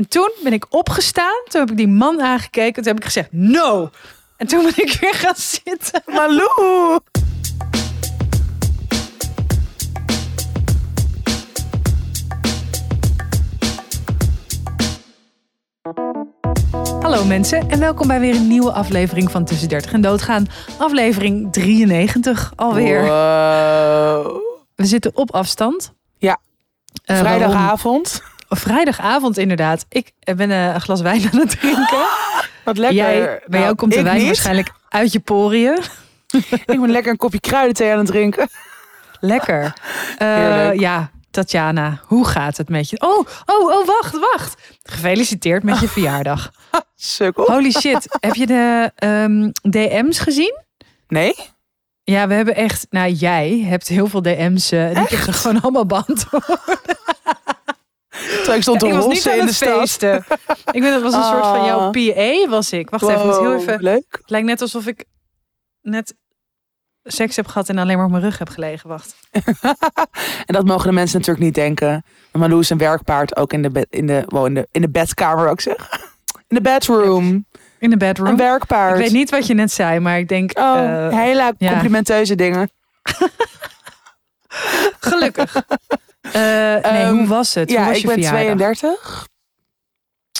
En toen ben ik opgestaan. Toen heb ik die man aangekeken. Toen heb ik gezegd, no. En toen ben ik weer gaan zitten. Malou! Hallo mensen en welkom bij weer een nieuwe aflevering van Tussen 30 en Doodgaan. Aflevering 93 alweer. Wow. We zitten op afstand. Ja. Waarom? Vrijdagavond. Vrijdagavond inderdaad. Ik ben eh, een glas wijn aan het drinken. Wat lekker. Jij, bij jou Nou, komt de wijn niet. waarschijnlijk uit je poriën. Ik ben lekker een kopje kruidenthee aan het drinken. Lekker. Eh, ja, Tatjana, hoe gaat het met je? Oh, oh, oh, wacht, wacht. Gefeliciteerd met je verjaardag. Sukkel. Holy shit, heb je de ehm, DM's gezien? Nee? Ja, we hebben echt, nou jij hebt heel veel DM's eh, en ik heb ze gewoon allemaal beantwoord. Terwijl ik stond te rossen in de stad. Ik ben, het was een soort van jouw Ah. PA was ik. Wacht even, moet heel even. Leuk. Het lijkt net alsof ik net seks heb gehad en alleen maar op mijn rug heb gelegen. Wacht. En dat mogen de mensen natuurlijk niet denken. Maar Malou is een werkpaard ook in de, bed, in de, wow, in de, in de bedkamer ook zeg. In de bedroom. In de bedroom. Een werkpaard. Ik weet niet wat je net zei, maar ik denk Oh, eh, hele ja. complimenteuze dingen. gelukkig. Eh, nee, Ehm, hoe was het? hoe Ja, was ik ben verjaardag? 32.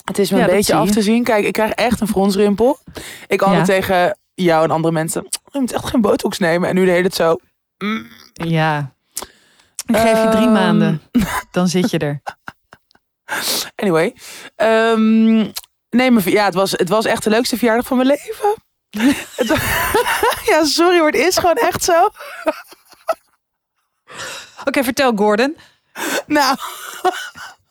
Het is me Ja, een beetje af te zien. Kijk, ik krijg echt een fronsrimpel. Ik altijd Ja. tegen jou en andere mensen. Je moet echt geen botox nemen. En nu de hele tijd zo. mm. Ja. Ik geef je drie Ehm. maanden. Dan zit je er. Anyway. Ehm, nee, maar ja, het was, het was echt de leukste verjaardag van mijn leven. Het ja, sorry, maar het is gewoon echt zo. Oké, vertel Gordon. Nou.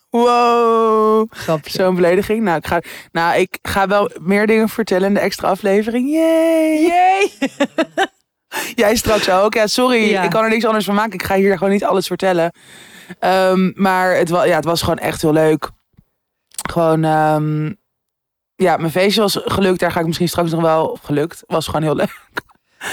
Wow. Grapje. Zo'n belediging. Nou ik, ga, nou, ik ga wel meer dingen vertellen in de extra aflevering. Yay. Yay! Jij straks ook. Ja, sorry. Ja. Ik kan er niks anders van maken. Ik ga hier gewoon niet alles vertellen. Ehm, maar het, wa ja, het was gewoon echt heel leuk. Gewoon, ehm, ja, mijn feestje was gelukt. Daar ga ik misschien straks nog wel gelukt. Was gewoon heel leuk.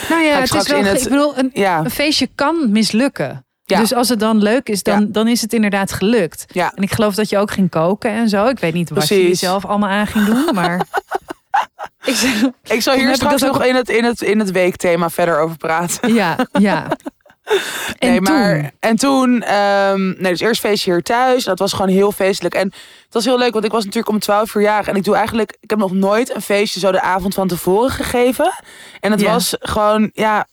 Nou ja, het is wel, het- ik bedoel, een, Ja, een feestje kan mislukken. Ja. Dus als het dan leuk is, dan, Ja. dan is het inderdaad gelukt. Ja. En ik geloof dat je ook ging koken en zo. Ik weet niet wat je jezelf allemaal aan ging doen, maar... ik ik zal hier straks ook nog in het, in, het, in het weekthema verder over praten. ja, ja. En nee, maar toen? en toen, nee, dus eerst feestje hier thuis. Dat was gewoon heel feestelijk. En het was heel leuk, want ik was natuurlijk om 12 uur jarig. En ik doe eigenlijk, ik heb nog nooit een feestje zo de avond van tevoren gegeven. En het Ja. was gewoon, ja,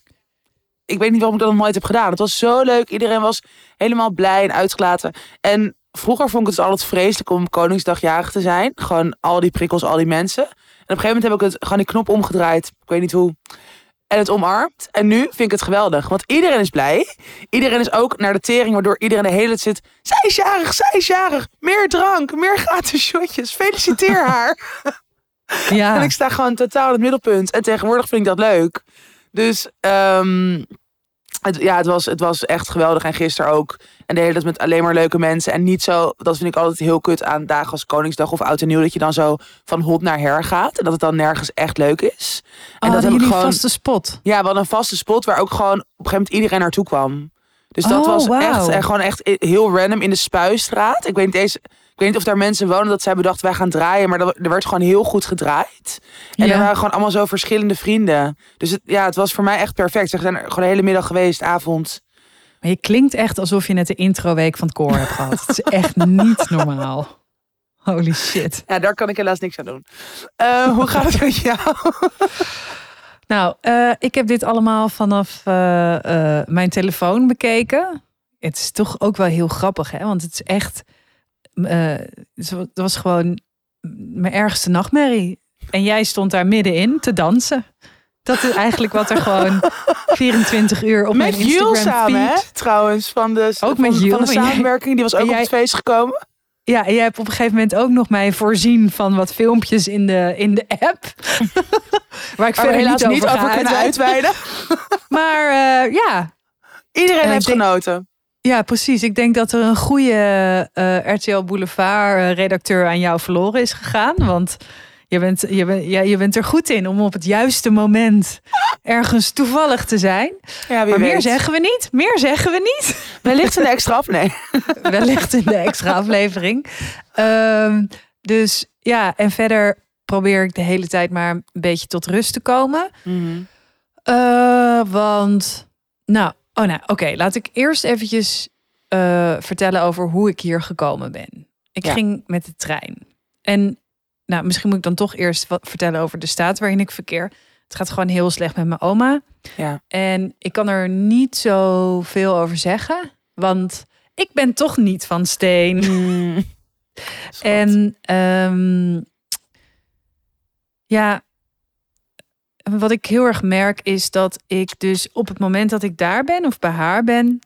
ik weet niet waarom ik dat nog nooit heb gedaan. Het was zo leuk. Iedereen was helemaal blij en uitgelaten. En vroeger vond ik het dus altijd vreselijk om Koningsdag jarig te zijn. Gewoon al die prikkels, al die mensen. En op een gegeven moment heb ik het gewoon die knop omgedraaid. Ik weet niet hoe. En het omarmd. En nu vind ik het geweldig. Want iedereen is blij. Iedereen is ook naar de tering. Waardoor iedereen de hele tijd zit. Zij is jarig, zij is jarig. Meer drank, meer gratis shotjes. Feliciteer haar. Ja. En ik sta gewoon totaal in het middelpunt. En tegenwoordig vind ik dat leuk. Dus ehm, het, ja, het was, het was echt geweldig. En gisteren ook. En de hele tijd met alleen maar leuke mensen. En niet zo, dat vind ik altijd heel kut aan dagen als Koningsdag of Oud en Nieuw. Dat je dan zo van hot naar her gaat. En dat het dan nergens echt leuk is. En Oh, dat heb jullie ik gewoon. vaste spot. Ja, hadden een vaste spot waar ook gewoon op een gegeven moment iedereen naartoe kwam. Dus dat Oh, was wauw. echt, gewoon echt heel random in de Spuistraat. Ik weet niet eens, ik weet niet of daar mensen wonen dat zij bedacht wij gaan draaien, maar er er werd gewoon heel goed gedraaid. En Ja. er waren gewoon allemaal zo verschillende vrienden. Dus het, ja, het was voor mij echt perfect. Ze zijn er gewoon de hele middag geweest, avond. Maar je klinkt echt alsof je net de introweek van het koor hebt gehad. Het is echt niet normaal. Holy shit. Ja, daar kan ik helaas niks aan doen. Eh, hoe gaat het met jou? Nou, eh, ik heb dit allemaal vanaf eh, mijn telefoon bekeken. Het is toch ook wel heel grappig, hè? Want het is echt. Eh, het was gewoon mijn ergste nachtmerrie. En jij stond daar middenin te dansen. Dat is eigenlijk wat er gewoon 24 uur op mijn met Instagram Jules samen, hè? feed- Trouwens, van de, Ook van, met van de samenwerking. Die was ook en op jij- het feest gekomen. Ja, en jij hebt op een gegeven moment ook nog mij voorzien van wat filmpjes in de, in de app. Waar ik verder helaas niet niet over, over ga kunnen uitweiden. Maar eh, ja, Iedereen Eh, heeft genoten. Ja, precies. Ik denk dat er een goede eh, RTL Boulevard eh, redacteur aan jou verloren is gegaan. Want je bent, je, bent, ja, je bent er goed in om op het juiste moment ergens toevallig te zijn. Ja, Maar meer zeggen we niet. Meer zeggen we niet. Wellicht een extra af. Nee. Wellicht in de extra aflevering. Ehm, Dus ja, en verder probeer ik de hele tijd maar een beetje tot rust te komen. Mhm. Eh, want, nou, oh nou, oké, laat ik eerst eventjes eh, vertellen over hoe ik hier gekomen ben. Ik Ja. ging met de trein. En nou, misschien moet ik dan toch eerst wat vertellen over de staat waarin ik verkeer. Het gaat gewoon heel slecht met mijn oma. Ja. En ik kan er niet zo veel over zeggen, want ik ben toch niet van steen. Mm. Schat. En ehm, ja, wat ik heel erg merk is dat ik dus op het moment dat ik daar ben of bij haar ben,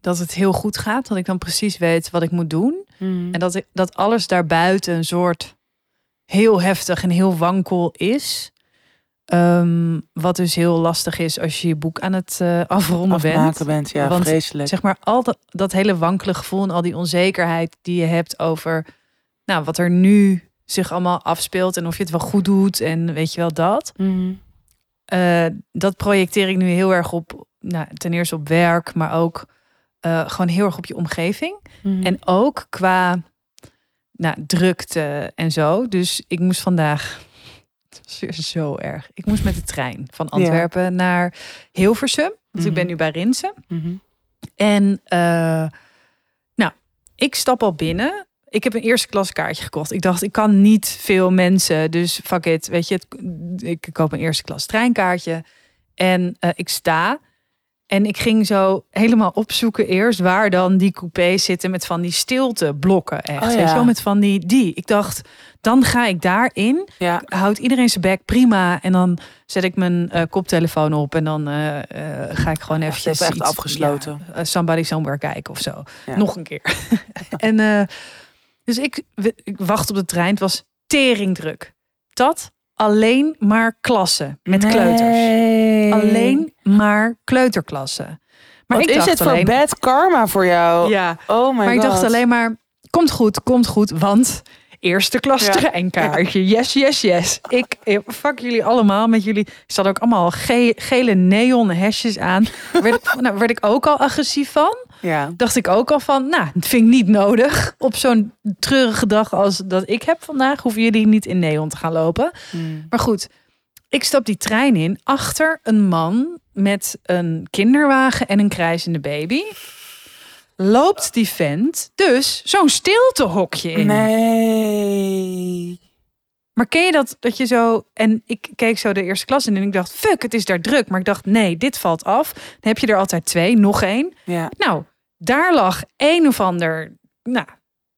dat het heel goed gaat. Dat ik dan precies weet wat ik moet doen. Mhm. En dat, ik, dat alles daarbuiten een soort heel heftig en heel wankel is. Ehm, wat dus heel lastig is als je je boek aan het eh, afronden bent. afmaken bent. Ja, Want, vreselijk. Zeg maar, al dat, dat hele wankele gevoel en al die onzekerheid die je hebt over nou, wat er nu zich allemaal afspeelt en of je het wel goed doet en weet je wel dat. Mhm. Eh, dat projecteer ik nu heel erg op, nou, ten eerste op werk, maar ook eh, gewoon heel erg op je omgeving. Mhm. En ook qua nou, drukte en zo. Dus ik moest vandaag. Het was weer zo erg. Ik moest met de trein van Antwerpen naar Hilversum. Dus ik ben Mhm. nu bij Rinsen. En eh, nou, ik stap al binnen. Ik heb een eerste klas kaartje gekocht. Ik dacht, ik kan niet veel mensen. Dus fuck it. Weet je, het, ik koop een eerste klas treinkaartje. En eh, ik sta. En ik ging zo helemaal opzoeken eerst waar dan die coupés zitten met van die stilteblokken. Echt. Oh ja. Weet je wel, met van die, die. Ik dacht, dan ga ik daarin. Ja. Houdt iedereen zijn bek prima. En dan zet ik mijn eh, koptelefoon op. En dan eh, ga ik gewoon Echt eventjes even echt iets- afgesloten. ja, somebody somewhere kijken of zo. Ja. Nog een keer. en dus ik, ik wacht op de trein. Het was teringdruk. Dat alleen maar klassen met kleuters. Alleen maar kleuterklassen. Maar Wat ik is het alleen, voor bad karma voor jou? Ja, Oh my maar ik dacht alleen maar, komt goed, komt goed, want eerste klas Ja. treinkaartje. Yes, yes, yes. Ik, eh, fuck jullie allemaal met jullie. Er zat ook allemaal ge- gele neon hesjes aan. Werd, ik- nou, werd ik ook al agressief van. Ja. Dacht ik ook al van, nou, dat vind ik niet nodig. Op zo'n treurige dag als dat ik heb vandaag, hoeven jullie niet in neon te gaan lopen. Mm. Maar goed, ik stap die trein in achter een man met een kinderwagen en een krijzende baby. Loopt die vent dus zo'n stiltehokje in. Nee. Maar ken je dat, dat je zo... En ik keek zo de eerste klas in en ik dacht, fuck, het is daar druk. Maar ik dacht, nee, dit valt af. Dan heb je er altijd twee, nog één. Ja. Nou, daar lag een of ander, nou,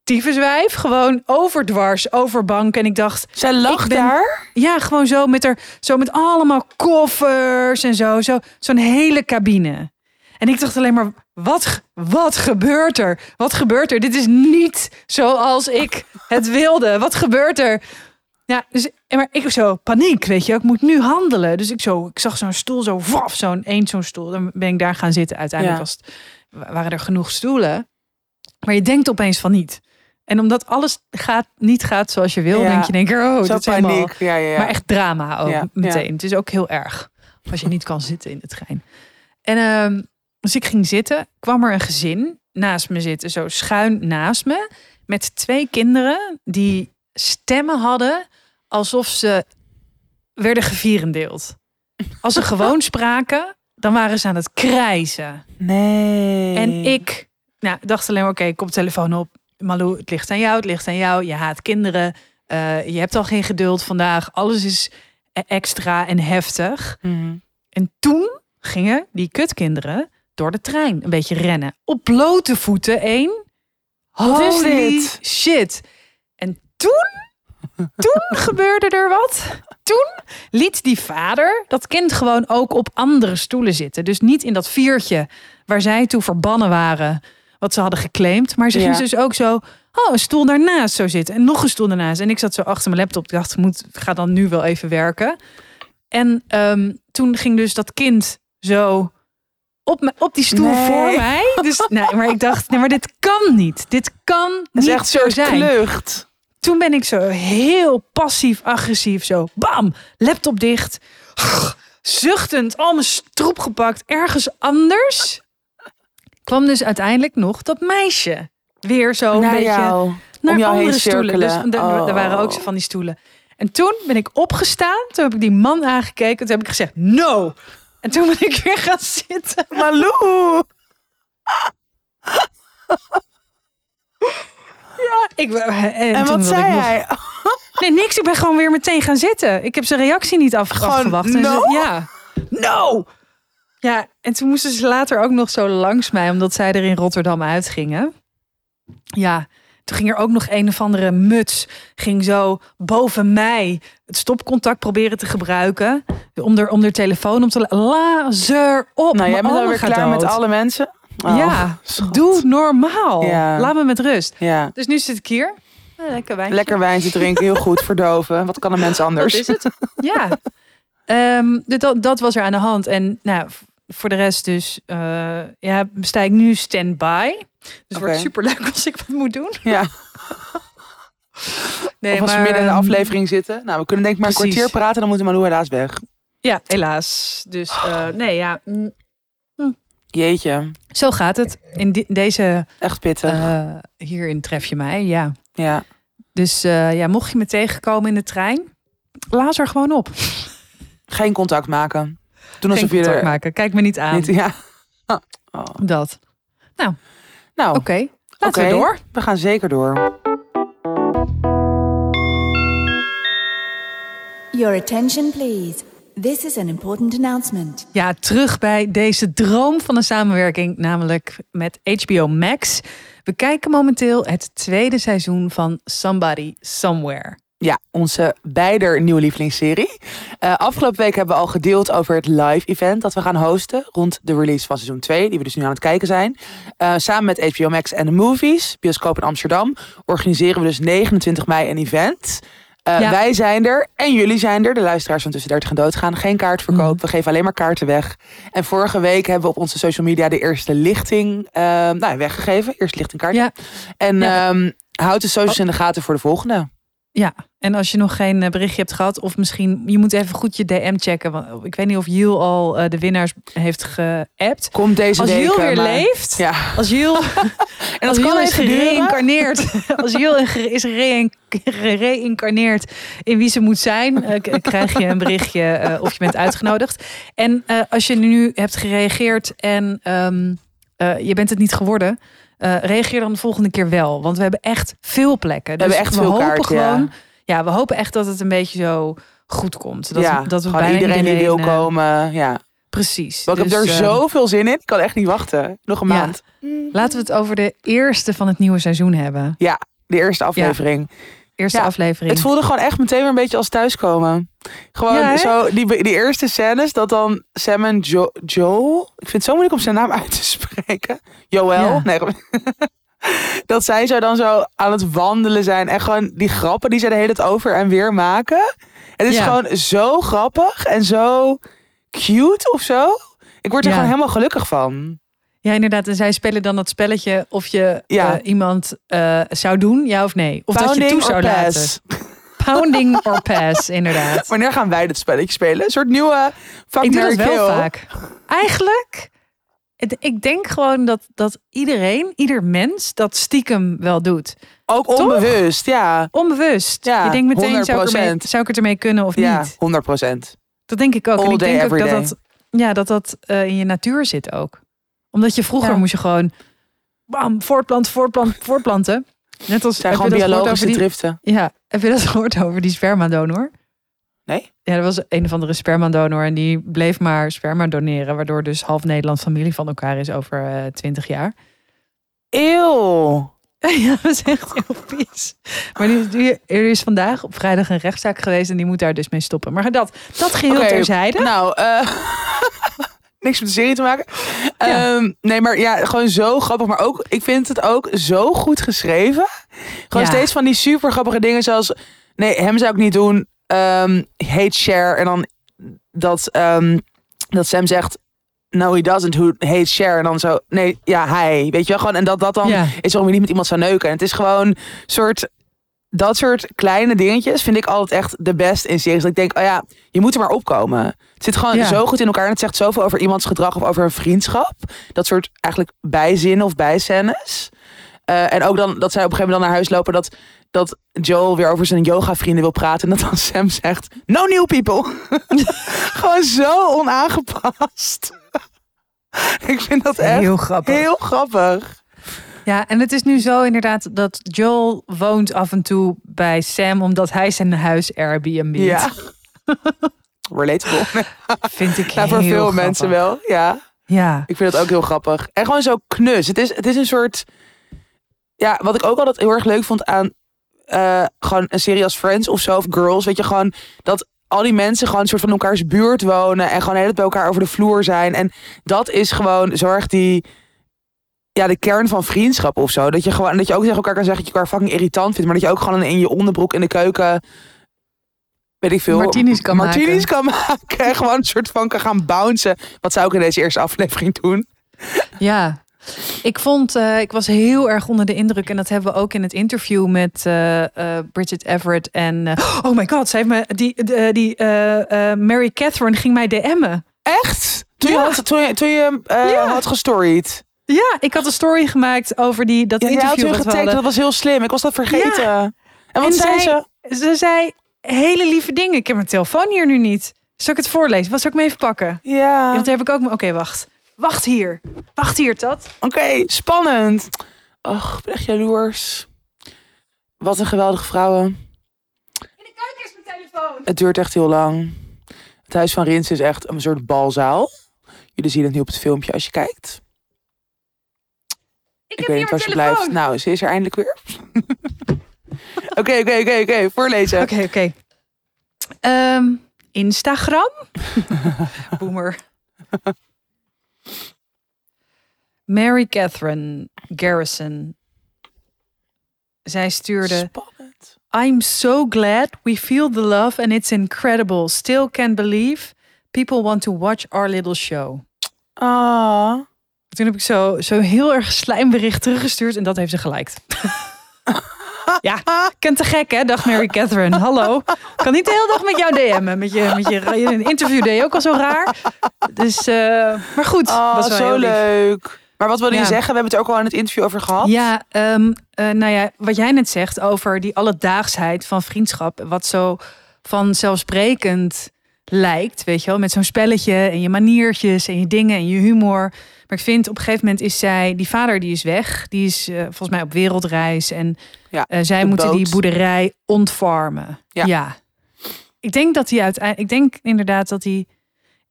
tyfuswijf. Gewoon overdwars, over bank. En ik dacht, Zij lag ben- daar? ja, gewoon zo met, er, zo met allemaal koffers en zo. zo Zo'n hele cabine. En ik dacht alleen maar, wat, wat gebeurt er? Wat gebeurt er? Dit is niet zoals ik het wilde. Wat gebeurt er? Ja, dus, en maar ik zo paniek, weet je. Ik moet nu handelen. Dus ik, zo, ik zag zo'n stoel, zo waf, zo'n één zo'n stoel. Dan ben ik daar gaan zitten. Uiteindelijk Ja. was het, waren er genoeg stoelen. Maar je denkt opeens van niet. En omdat alles gaat, niet gaat zoals je wil, Ja. denk je denk ik, oh, Zo dit is helemaal... paniek. Ja, ja, ja. Maar echt drama ook meteen. Het is ook heel erg als je niet kan zitten in de trein. En ehm, dus ik ging zitten, kwam er een gezin naast me zitten, zo schuin naast me, met twee kinderen die stemmen hadden alsof ze werden gevierendeeld. Als ze gewoon spraken, dan waren ze aan het krijzen. Nee. En ik nou, dacht alleen maar, oké, kom telefoon op. Malou, het ligt aan jou, het ligt aan jou. Je haat kinderen. Eh, je hebt al geen geduld vandaag. Alles is e- extra en heftig. Mhm. En toen gingen die kutkinderen door de trein een beetje rennen. Op blote voeten één. Holy shit. En toen, toen gebeurde er wat. Toen liet die vader dat kind gewoon ook op andere stoelen zitten. Dus niet in dat viertje waar zij toe verbannen waren, wat ze hadden geclaimd. Maar ze Ja. ging dus ook zo, oh, een stoel daarnaast zo zitten. En nog een stoel daarnaast. En ik zat zo achter mijn laptop. Ik dacht, moet, ga dan nu wel even werken. En ehm, toen ging dus dat kind zo op, op die stoel Nee. voor mij. Dus, nee, maar ik dacht, nee, maar dit kan niet. Dit kan Dat niet is echt zo zijn. klucht. Toen ben ik zo heel passief-agressief zo, bam, laptop dicht. Zuchtend, al mijn stroep gepakt, ergens anders. Kwam dus uiteindelijk nog dat meisje. Weer zo een Naar beetje jou. naar jou andere heen stoelen. Dus er, er waren ook Oh. zo van die stoelen. En toen ben ik opgestaan. Toen heb ik die man aangekeken. Toen heb ik gezegd, no. En toen ben ik weer gaan zitten. Malou! Ik, en En toen wat zei nog- hij? Nee, niks. Ik ben gewoon weer meteen gaan zitten. Ik heb zijn reactie niet af, Gewoon, afgewacht. En ze- no? ja. No! Ja, en toen moesten ze later ook nog zo langs mij, omdat zij er in Rotterdam uitgingen. Ja, toen ging er ook nog een of andere muts, ging zo boven mij het stopcontact proberen te gebruiken. Om er, om er telefoon op te la- lazer op. Nou, jij bent alweer klaar met alle mensen? Oh, ja, schat. doe normaal. Ja. Laat me met rust. Ja. Dus nu zit ik hier. Eh, Lekker wijntje. Lekker wijntje drinken, heel goed, verdoven. Wat kan een mens anders? Dat is het. Ja. Ehm, dus dat, dat was er aan de hand. En nou, voor de rest dus, eh, ja, sta ik nu stand-by. Dus het Oké. wordt superleuk als ik wat moet doen. Ja. Nee, of als we midden in de ehm, aflevering zitten. Nou, we kunnen denk ik maar een kwartier praten, dan moet Malou helaas weg. Ja, helaas. Dus eh, nee, ja. Jeetje, Zo gaat het. In deze, echt pittig. eh, hierin tref je mij, ja. ja. Dus eh, ja, mocht je me tegenkomen in de trein, laat er gewoon op. Geen contact maken. Doen Geen alsof je contact er maken. Kijk me niet aan. niet... Ja. Oh. Dat. Nou, Oké, laten we door. we gaan zeker door. Your attention, please. This is an important announcement. Ja, terug bij deze droom van een samenwerking, namelijk met HBO Max. We kijken momenteel het tweede seizoen van Somebody Somewhere. Ja, onze beider nieuwe lievelingsserie. Eh, afgelopen week hebben we al gedeeld over het live event dat we gaan hosten rond de release van seizoen 2, die we dus nu aan het kijken zijn. Eh, samen met HBO Max en de Movies, bioscoop in Amsterdam, organiseren we dus 29 mei een event. Eh, Ja. Wij zijn er en jullie zijn er, de luisteraars van Tussen 30 en Dood gaan. Geen kaartverkoop, Mhm. we geven alleen maar kaarten weg. En vorige week hebben we op onze social media de eerste lichting eh, nou, weggegeven. Eerste lichtingkaart. Ja. En Ja. ehm, houd de socials in de gaten voor de volgende. Ja, en als je nog geen eh, berichtje hebt gehad, of misschien je moet even goed je DM checken. Want ik weet niet of Jill al eh, de winnaars heeft geappt. Komt deze Als week. Jill eh, weer maar- leeft, Ja. als Jill, En als Jill is gereïncarneerd, als Jill is gereïn- gereïncarneerd in wie ze moet zijn, krijg je een berichtje of je bent uitgenodigd. En als je nu hebt gereageerd en ehm, eh, je bent het niet geworden, eh, reageer dan de volgende keer wel. Want we hebben echt veel plekken. We hebben echt veel hopen ja. gewoon, ja. we hopen echt dat het een beetje zo goed komt. Dat, ja, dat we bijna iedereen, die wil eh, komen. Ja. Precies. Maar ik Dus, heb er eh, zoveel zin in. Ik kan echt niet wachten. Nog een Ja. maand. Laten we het over de eerste van het nieuwe seizoen hebben. De eerste aflevering. Eerste Ja, aflevering. Het voelde gewoon echt meteen weer een beetje als thuiskomen. Gewoon Ja, zo, die, die eerste scènes, dat dan Sam en jo Joel... Ik vind het zo moeilijk om zijn naam uit te spreken. Joel? Ja. Nee, dat zij zo dan zo aan het wandelen zijn. En gewoon die grappen die zij de hele tijd over en weer maken. Het is gewoon zo grappig en zo cute of zo. Ik word er gewoon helemaal gelukkig van. Ja, inderdaad. En zij spelen dan dat spelletje of je Ja. eh, iemand eh, zou doen, ja of nee. Of dat je toe zou laten. Pounding or pass, inderdaad. Wanneer gaan wij dit spelletje spelen? Een soort nieuwe Fuck, ik doe dat wel vaak. Eigenlijk, het- ik denk gewoon dat, dat iedereen, ieder mens, dat stiekem wel doet. Ook Toch? onbewust, ja. Onbewust. Ja, je denkt meteen, zou ik, 100%. ermee, zou ik het ermee kunnen of Ja, niet? 100 procent. Dat denk ik ook. en ik day, denk ook dat dat, ja, dat, dat eh, in je natuur zit ook. Omdat je vroeger Ja. moest je gewoon bam, voortplanten, voortplanten, voortplanten. Net als zijn gewoon biologische die, driften. Ja, heb je dat gehoord over die spermadonor? Nee? Ja, er was een of andere spermadonor en die bleef maar sperma doneren, waardoor dus half Nederland familie van elkaar is over eh, twintig jaar. Eeuw. Ja, dat is echt heel vies. Maar die, die- er is vandaag op vrijdag een rechtszaak geweest en die moet daar dus mee stoppen. Maar dat, dat geheel Oké, terzijde. Nou, eh, niks met de serie te maken. Ja. Ehm, nee, maar ja, gewoon zo grappig. Maar ook, ik vind het ook zo goed geschreven. Gewoon Ja. steeds van die super grappige dingen zoals... Nee, hem zou ik niet doen. Ehm hate share. En dan dat, ehm, dat Sam zegt... No, he doesn't. Who hate share. En dan zo... Nee, ja, hij. Weet je wel? Gewoon, en dat dat dan Ja. is waarom je niet met iemand zou neuken. En het is gewoon soort... Dat soort kleine dingetjes vind ik altijd echt de best in series. Dat ik denk, oh ja, je moet er maar opkomen. Het zit gewoon Ja. zo goed in elkaar. En het zegt zoveel over iemands gedrag of over een vriendschap. Dat soort eigenlijk bijzinnen of bijscènes. Eh, en ook dan dat zij op een gegeven moment dan naar huis lopen. Dat, dat Joel weer over zijn yoga vrienden wil praten. En dat dan Sam zegt, no new people. Gewoon zo onaangepast. Ik vind dat echt Heel grappig. heel grappig. Ja, en het is nu zo inderdaad dat Joel woont af en toe bij Sam omdat hij zijn huis Airbnb. Ja. Relatable. Vind ik Ja, voor heel veel grappig. mensen wel. Ja. Ja. Ik vind het ook heel grappig. En gewoon zo knus. Het is, het is een soort. Ja, wat ik ook altijd heel erg leuk vond aan. eh, gewoon een serie als Friends of zo, of Girls. Weet je gewoon dat al die mensen gewoon een soort van elkaars buurt wonen. En gewoon tijd bij elkaar over de vloer zijn. En dat is gewoon zorg die. Ja, de kern van vriendschap of zo. Dat je gewoon. Dat je ook tegen elkaar kan zeggen dat je elkaar fucking irritant vindt. Maar dat je ook gewoon in je onderbroek in de keuken. Weet ik veel. Martinis kan martinis kan maken. En gewoon een soort van kan gaan bouncen. Wat zou ik in deze eerste aflevering doen? Ja. Ik vond, eh, ik was heel erg onder de indruk. En dat hebben we ook in het interview met eh, eh, Bridget Everett. En oh my god, zij heeft me, die, de- die Mary Catherine ging mij DM'en. Echt? Toen je, Ja. had, toen je, toen je Ja. had gestoried. Ja, ik had een story gemaakt over die, dat Ja, interview. we getagd, dat was heel slim. Ik was dat vergeten. En wat En zei ze? Ze zei hele lieve dingen. Ik heb mijn telefoon hier nu niet. Zal ik het voorlezen? Wat zal ik me even pakken? Ja, dat heb ik ook. Oké, wacht. Wacht hier. Wacht hier, Tat. oké, spannend. Och, ik ben echt jaloers. Wat een geweldige vrouwen. Kijk eens mijn telefoon. Het duurt echt heel lang. Het huis van Rins is echt een soort balzaal. Jullie zien het nu op het filmpje als je kijkt. Ik, Ik heb weet hier niet waar mijn ze blijft. telefoon. Nou, ze is er eindelijk weer. Oké, oké, oké, oké. Voorlezen. Oké, oké. Ehm, Instagram. Boomer. Mary Catherine Garrison. Zij stuurde... Spannend. I'm so glad we feel the love and it's incredible. Still can't believe people want to watch our little show. Ah. Toen heb ik zo, zo heel erg slijmbericht teruggestuurd en dat heeft ze geliked. ja, ik ken te gek hè, dag Mary Catherine. Hallo. Ik kan niet de hele dag met jou DM'en. Met je, met je, een interview deed je ook al zo raar. Dus, eh, maar goed. Oh, was wel zo heel lief. leuk. Maar wat wilde je Ja. zeggen? We hebben het er ook al in het interview over gehad. Ja, ehm, eh, nou ja, wat jij net zegt over die alledaagsheid van vriendschap. Wat zo vanzelfsprekend lijkt, weet je wel. Met zo'n spelletje en je maniertjes en je dingen en je humor. Maar ik vind op een gegeven moment is zij, die vader die is weg. Die is eh, volgens mij op wereldreis. En Ja, eh, zij moeten die boerderij ontfarmen. Ja. Ik denk dat hij uiteindelijk, ik denk inderdaad dat hij,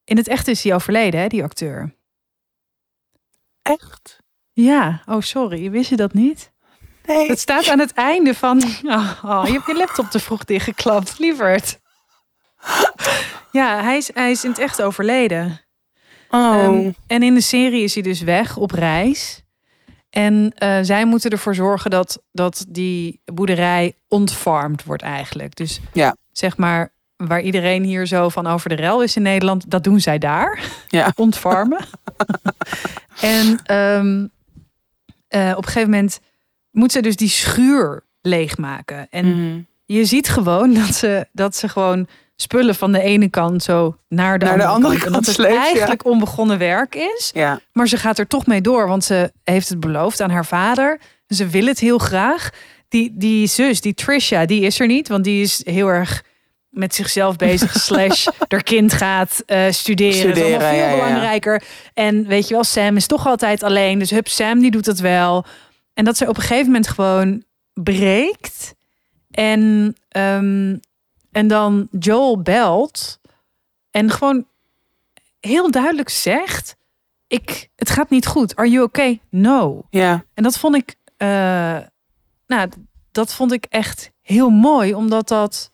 in het echt is hij overleden hè, die acteur. Echt? Ja, oh sorry, wist je dat niet? Nee. Het staat aan het einde van. Oh, oh, je hebt je laptop te vroeg dichtgeklapt, lieverd. Ja, hij is, hij is in het echt overleden. Oh. Ehm, en in de serie is hij dus weg op reis. En eh, zij moeten ervoor zorgen dat, dat die boerderij ontfarmd wordt eigenlijk. Dus Ja. zeg maar, waar iedereen hier zo van over de rel is in Nederland, dat doen zij daar. Ja. Ontfarmen. en ehm, eh, op een gegeven moment moet ze dus die schuur leegmaken. En Mhm. je ziet gewoon dat ze, dat ze gewoon spullen van de ene kant zo naar de, Naar de andere, kant. Dat het ja. eigenlijk onbegonnen werk is. Ja. Maar ze gaat er toch mee door, want ze heeft het beloofd aan haar vader. Ze wil het heel graag. Die, die zus, die Trisha, die is er niet, want die is heel erg met zichzelf bezig. slash, haar kind gaat eh, studeren. Dat is allemaal veel ja, belangrijker. En weet je wel, Sam is toch altijd alleen. Dus hup, Sam die doet het wel. En dat ze op een gegeven moment gewoon breekt. En, ehm, en dan Joel belt. En gewoon heel duidelijk zegt... Ik, het gaat niet goed. Are you okay? No. Ja. En dat vond ik... eh, nou, dat vond ik echt heel mooi. Omdat dat...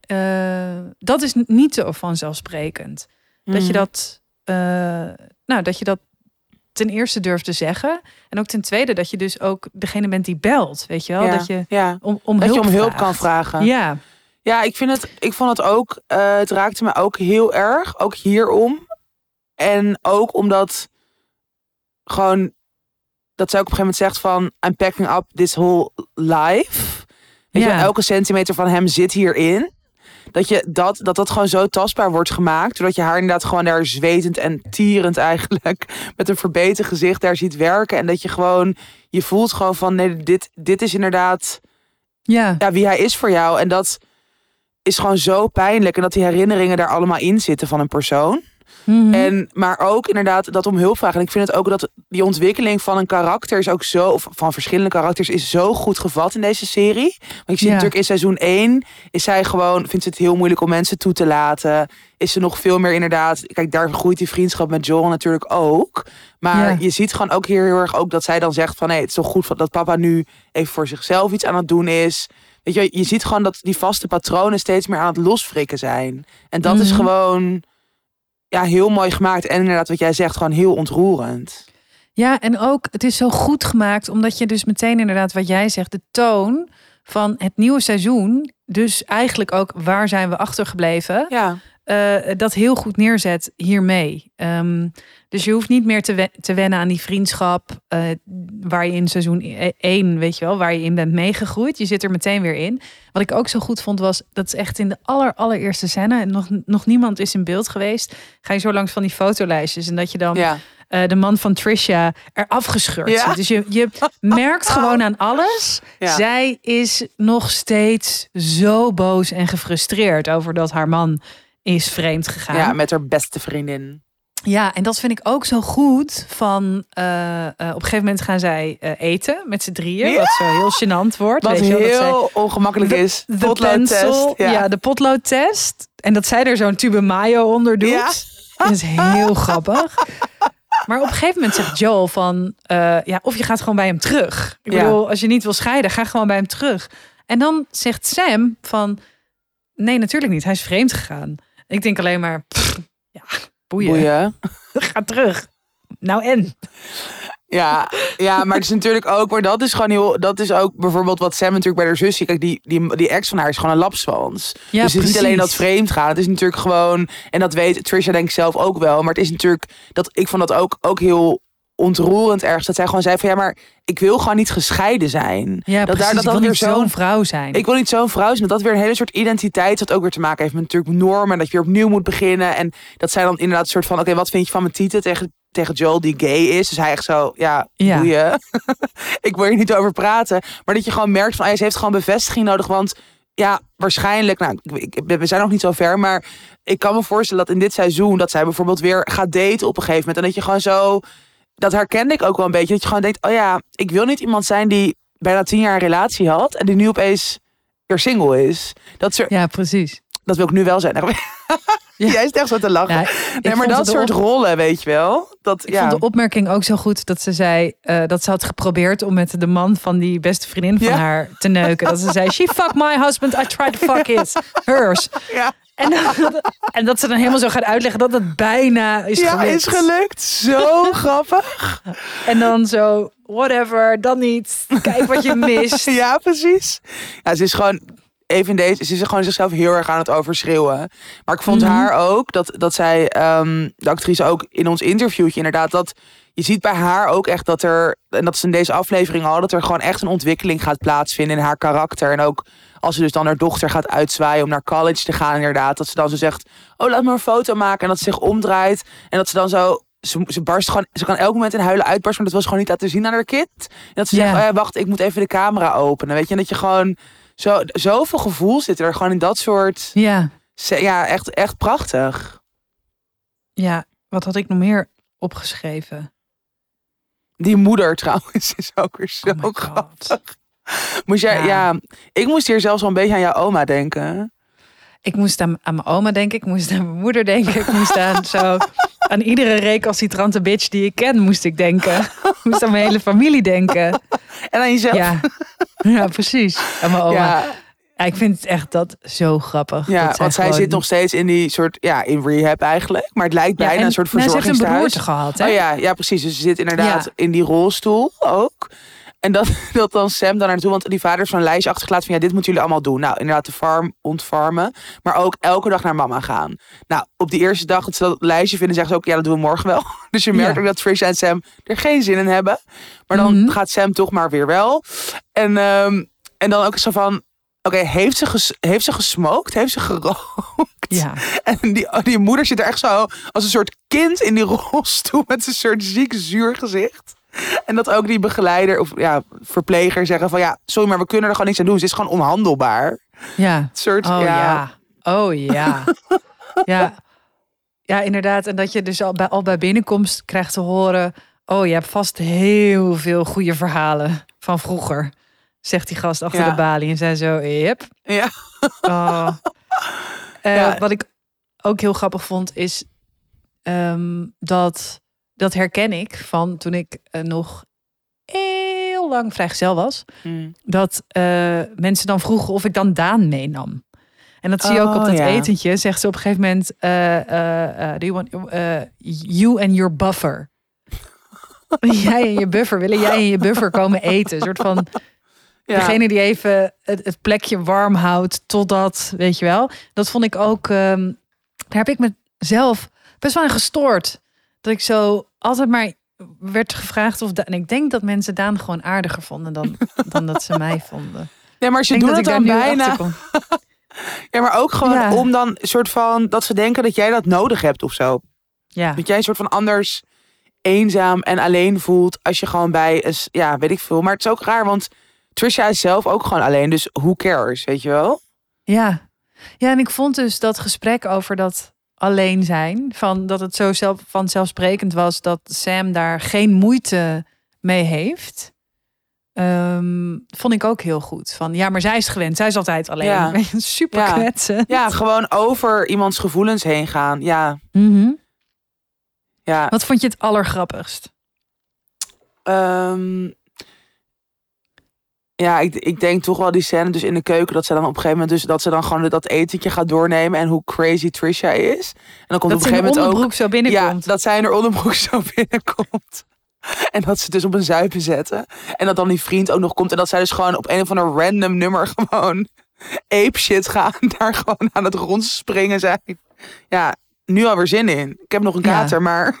eh, dat is niet zo vanzelfsprekend. Dat je Mhm. dat... eh, nou, dat je dat ten eerste durft te zeggen. En ook ten tweede dat je dus ook degene bent die belt. Weet je wel? ja. Dat je ja. om, om Dat hulp je om hulp vraagt. kan vragen. Ja, Ja, ik vind het, ik vond het ook, eh, het raakte me ook heel erg, ook hierom. En ook omdat gewoon, dat zij ook op een gegeven moment zegt van, I'm packing up this whole life. Weet je, Ja. wel, elke centimeter van hem zit hierin. Dat, je dat, dat dat gewoon zo tastbaar wordt gemaakt. Doordat je haar inderdaad gewoon daar zwetend en tierend eigenlijk. Met een verbeten gezicht daar ziet werken. En dat je gewoon, je voelt gewoon van nee, dit, dit is inderdaad Ja. ja, wie hij is voor jou. En dat is gewoon zo pijnlijk. En dat die herinneringen daar allemaal in zitten van een persoon. Mhm. En, maar ook inderdaad dat om hulp vragen. En ik vind het ook dat die ontwikkeling van een karakter is ook zo, of van verschillende karakters, is zo goed gevat in deze serie. Want je ziet Ja. natuurlijk in seizoen 1 is zij gewoon, vindt ze het heel moeilijk om mensen toe te laten. Is ze nog veel meer inderdaad, kijk, daar groeit die vriendschap met Joel natuurlijk ook. Maar Ja. je ziet gewoon ook hier heel erg ook dat zij dan zegt van, hé, het is toch goed dat papa nu even voor zichzelf iets aan het doen is. Weet je, je ziet gewoon dat die vaste patronen steeds meer aan het losfrikken zijn. En dat is Mhm. gewoon ja, heel mooi gemaakt. En inderdaad, wat jij zegt, gewoon heel ontroerend. Ja, en ook het is zo goed gemaakt, omdat je dus meteen inderdaad wat jij zegt, de toon van het nieuwe seizoen, dus eigenlijk ook waar zijn we achtergebleven, Ja, eh, dat heel goed neerzet hiermee. Ehm, dus je hoeft niet meer te, wen- te wennen aan die vriendschap eh, waar je in seizoen 1, weet je wel, waar je in bent meegegroeid. Je zit er meteen weer in. Wat ik ook zo goed vond was, dat is echt in de aller, allereerste scène, en nog, nog niemand is in beeld geweest, ga je zo langs van die fotolijstjes en dat je dan ja. eh, de man van Trisha er afgescheurd Ja. Dus je, je merkt gewoon aan alles. Ja. Zij is nog steeds zo boos en gefrustreerd over dat haar man is vreemd gegaan. ja, met haar beste vriendin. Ja, en dat vind ik ook zo goed. Van eh, eh, op een gegeven moment gaan zij eh, eten met z'n drieën. Ja. Wat zo heel gênant wordt. Wat weet je wel, dat zij- heel ongemakkelijk is. de Potloodtest. ja. Ja. de potloodtest. En dat zij er zo'n tube mayo onder doet. Ja. Dat is heel grappig. Maar op een gegeven moment zegt Joel van... ja, of je gaat gewoon bij hem terug. Ik bedoel, als je niet wil scheiden, ga gewoon bij hem terug. En dan zegt Sam van... Nee, natuurlijk niet. Hij is vreemd gegaan. Ik denk alleen maar... boeien. Boeien. Ga terug. Nou en? Ja, ja, maar het is natuurlijk ook, maar dat is gewoon heel, dat is ook bijvoorbeeld wat Sam natuurlijk bij haar zusje, kijk, die, die, die ex van haar is gewoon een lapswans. Ja, dus het is niet alleen dat vreemd gaan, het is natuurlijk gewoon, en dat weet Trisha denk ik zelf ook wel, maar het is natuurlijk, dat, ik vond dat ook, ook heel ontroerend ergens, dat zij gewoon zei van ja, maar ik wil gewoon niet gescheiden zijn. Ja, dat precies. daar dat dan weer zo'n vrouw zijn. Ik wil niet zo'n vrouw zijn. Dat weer een hele soort identiteit. Wat ook weer te maken heeft met natuurlijk normen. En dat je weer opnieuw moet beginnen. En dat zij dan inderdaad een soort van... Oké, wat vind je van mijn titel tegen, tegen Joel die gay is? Dus hij echt zo... Ja, Ja. boeien. ik wil hier niet over praten. Maar dat je gewoon merkt van... ah, ze heeft gewoon bevestiging nodig. Want ja, waarschijnlijk... Nou, ik- we zijn nog niet zo ver. Maar ik kan me voorstellen dat in dit seizoen... Dat zij bijvoorbeeld weer gaat daten op een gegeven moment. En dat je gewoon zo... Dat herkende ik ook wel een beetje. Dat je gewoon denkt... Oh ja, ik wil niet iemand zijn die bijna tien jaar een relatie had. En die nu opeens weer single is. Dat, soort, Ja, precies. dat wil ik nu wel zijn. Ja. Jij is echt zo te lachen. Ja, nee, ik maar dat soort op- rollen, weet je wel. Dat, Ik ja. vond de opmerking ook zo goed dat ze zei eh, dat ze had geprobeerd om met de man van die beste vriendin van Ja. haar te neuken. Dat ze zei: She fucked my husband, I tried to fuck his, hers. En, dat- en dat ze dan helemaal zo gaat uitleggen dat het bijna is ja, gelukt. is gelukt. Zo grappig. En dan zo, whatever, dan niet. Kijk wat je mist. Ja, precies. Ja, ze is gewoon... Even in deze, ze is gewoon zichzelf heel erg aan het overschreeuwen. Maar ik vond Mhm. haar ook, dat, dat zij, ehm, de actrice ook in ons interviewtje inderdaad, dat je ziet bij haar ook echt dat er, en dat ze in deze aflevering al, dat er gewoon echt een ontwikkeling gaat plaatsvinden in haar karakter. En ook als ze dus dan haar dochter gaat uitzwaaien om naar college te gaan inderdaad, dat ze dan zo zegt, oh laat me een foto maken. En dat ze zich omdraait en dat ze dan zo, ze, ze barst gewoon, ze kan elk moment in huilen uitbarsten, maar dat was gewoon niet laten zien aan haar kind. En dat ze Ja. zegt, oh ja, wacht, ik moet even de camera openen. Weet je, en dat je gewoon, zo, zoveel gevoel zit er gewoon in dat soort, Ja, ja, echt, echt prachtig. ja, wat had ik nog meer opgeschreven? Die moeder trouwens is ook weer zo Oh grappig. Moest jij, ja. Ja. ik moest hier zelfs wel een beetje aan jouw oma denken. Ik moest aan, aan mijn oma denken, ik moest aan mijn moeder denken, ik moest aan zo aan iedere recalcitrante bitch die ik ken, moest ik denken. Ik moest aan mijn hele familie denken. En aan jezelf. Ja, ja precies. Aan mijn oma. Ja. ja, ik vind het echt dat zo grappig. ja dat want zij gewoon- zit nog steeds in die soort, ja, in rehab eigenlijk. Maar het lijkt Ja, bijna en- een soort nou, Ze heeft een beroerte gehad, hè? Oh ja, ja, precies. Dus ze zit inderdaad Ja. in die rolstoel ook. En dat, dat dan Sam dan naartoe, want die vader heeft zo'n lijstje achtergelaten van ja, dit moeten jullie allemaal doen. Nou, inderdaad de farm ontfarmen, maar ook elke dag naar mama gaan. Nou, op die eerste dag dat ze dat lijstje vinden, zeggen ze ook ja, dat doen we morgen wel. Dus je merkt Ja. ook dat Trisha en Sam er geen zin in hebben. Maar dan Mhm. gaat Sam toch maar weer wel. En, ehm, en dan ook zo van, Oké, heeft, ze ges, heeft ze gesmoked? Heeft ze gerookt? Ja. En die, die moeder zit er echt zo als een soort kind in die rolstoel met een soort ziek zuur gezicht. En dat ook die begeleider of ja, verpleger zeggen van ja, sorry, maar we kunnen er gewoon niks aan doen. Ze is gewoon onhandelbaar. Ja. Soort, Oh ja. ja. Oh ja. ja. Ja, inderdaad. En dat je dus al bij, al bij binnenkomst krijgt te horen... oh, je hebt vast heel veel goede verhalen van vroeger. Zegt die gast achter Ja. de balie. En zij zo, yep. Ja. Oh. Eh, Ja. Wat ik ook heel grappig vond, is ehm, dat... dat herken ik van toen ik eh, nog heel lang vrijgezel was Hm. dat eh, mensen dan vroegen of ik dan Daan meenam. En dat zie je ook op Oh, dat ja. etentje. Zegt ze op een gegeven moment: eh, Do you want you and your buffer? jij en je buffer willen jij en je buffer komen eten. Een soort van Ja. degene die even het, het plekje warm houdt totdat, weet je wel. Dat vond ik ook. ehm, daar heb ik mezelf best wel aan gestoord. Dat ik zo altijd maar werd gevraagd of. En ik denk dat mensen Daan gewoon aardiger vonden dan, dan dat ze mij vonden. Nee, maar ze doen dat het dan bijna. Ja, maar ook gewoon Ja. om dan een soort van dat ze denken dat jij dat nodig hebt of zo. Ja, Dat jij een soort van anders eenzaam en alleen voelt als je gewoon bij een, ja, weet ik veel. Maar het is ook raar, want Trisha is zelf ook gewoon alleen, dus who cares, weet je wel? ja. Ja, en ik vond dus dat gesprek over dat alleen zijn, van dat het zo zelf, vanzelfsprekend was dat Sam daar geen moeite mee heeft. ehm, vond ik ook heel goed. Van ja, maar zij is gewend. Zij is altijd alleen. Ja. Super Ja. kwetsend. Ja, gewoon over iemands gevoelens heen gaan. Ja, Mhm. ja. Wat vond je het allergrappigst? Ehm, ja, ik, ik denk toch wel die scène dus in de keuken dat ze dan op een gegeven moment dus dat ze dan gewoon dat etentje gaat doornemen en hoe crazy Trisha is. En dan komt Dat op een gegeven moment ook onderbroek zo binnenkomt. Ja, dat zij in haar onderbroek zo binnenkomt. En dat ze dus op een zuipen zetten. En dat dan die vriend ook nog komt. En dat zij dus gewoon op een of ander random nummer gewoon ape shit gaan. Daar gewoon aan het rondspringen zijn. Ja, nu alweer zin in. Ik heb nog een Ja. kater, maar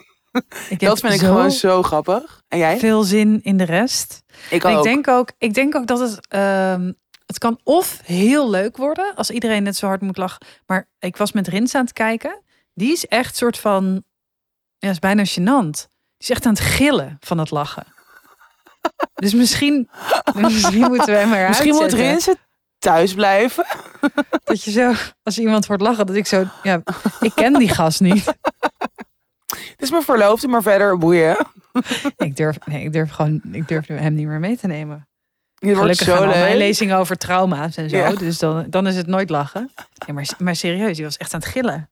Ik heb dat vind ik zo gewoon zo grappig. En jij? veel zin in de rest. Ik En ik denk ook, ik denk ook dat het, ehm, het kan of heel leuk worden als iedereen net zo hard moet lachen. Maar ik was met Rins aan het kijken. Die is echt soort van, ja, is bijna gênant. Die is echt aan het gillen van het lachen. Dus misschien, misschien moeten we hem eruit Misschien moet. Rinse thuis blijven. Dat je zo, als iemand hoort lachen, dat ik zo, ja, ik ken die gast niet. Het is mijn verloofde, maar verder boeien. Ik durf, nee, ik durf gewoon, ik durf hem niet meer mee te nemen. Wordt Gelukkig gaan zo al mijn lezingen over trauma's en zo. Ja. Dus dan, dan is het nooit lachen. Ja, maar, maar serieus, die was echt aan het gillen.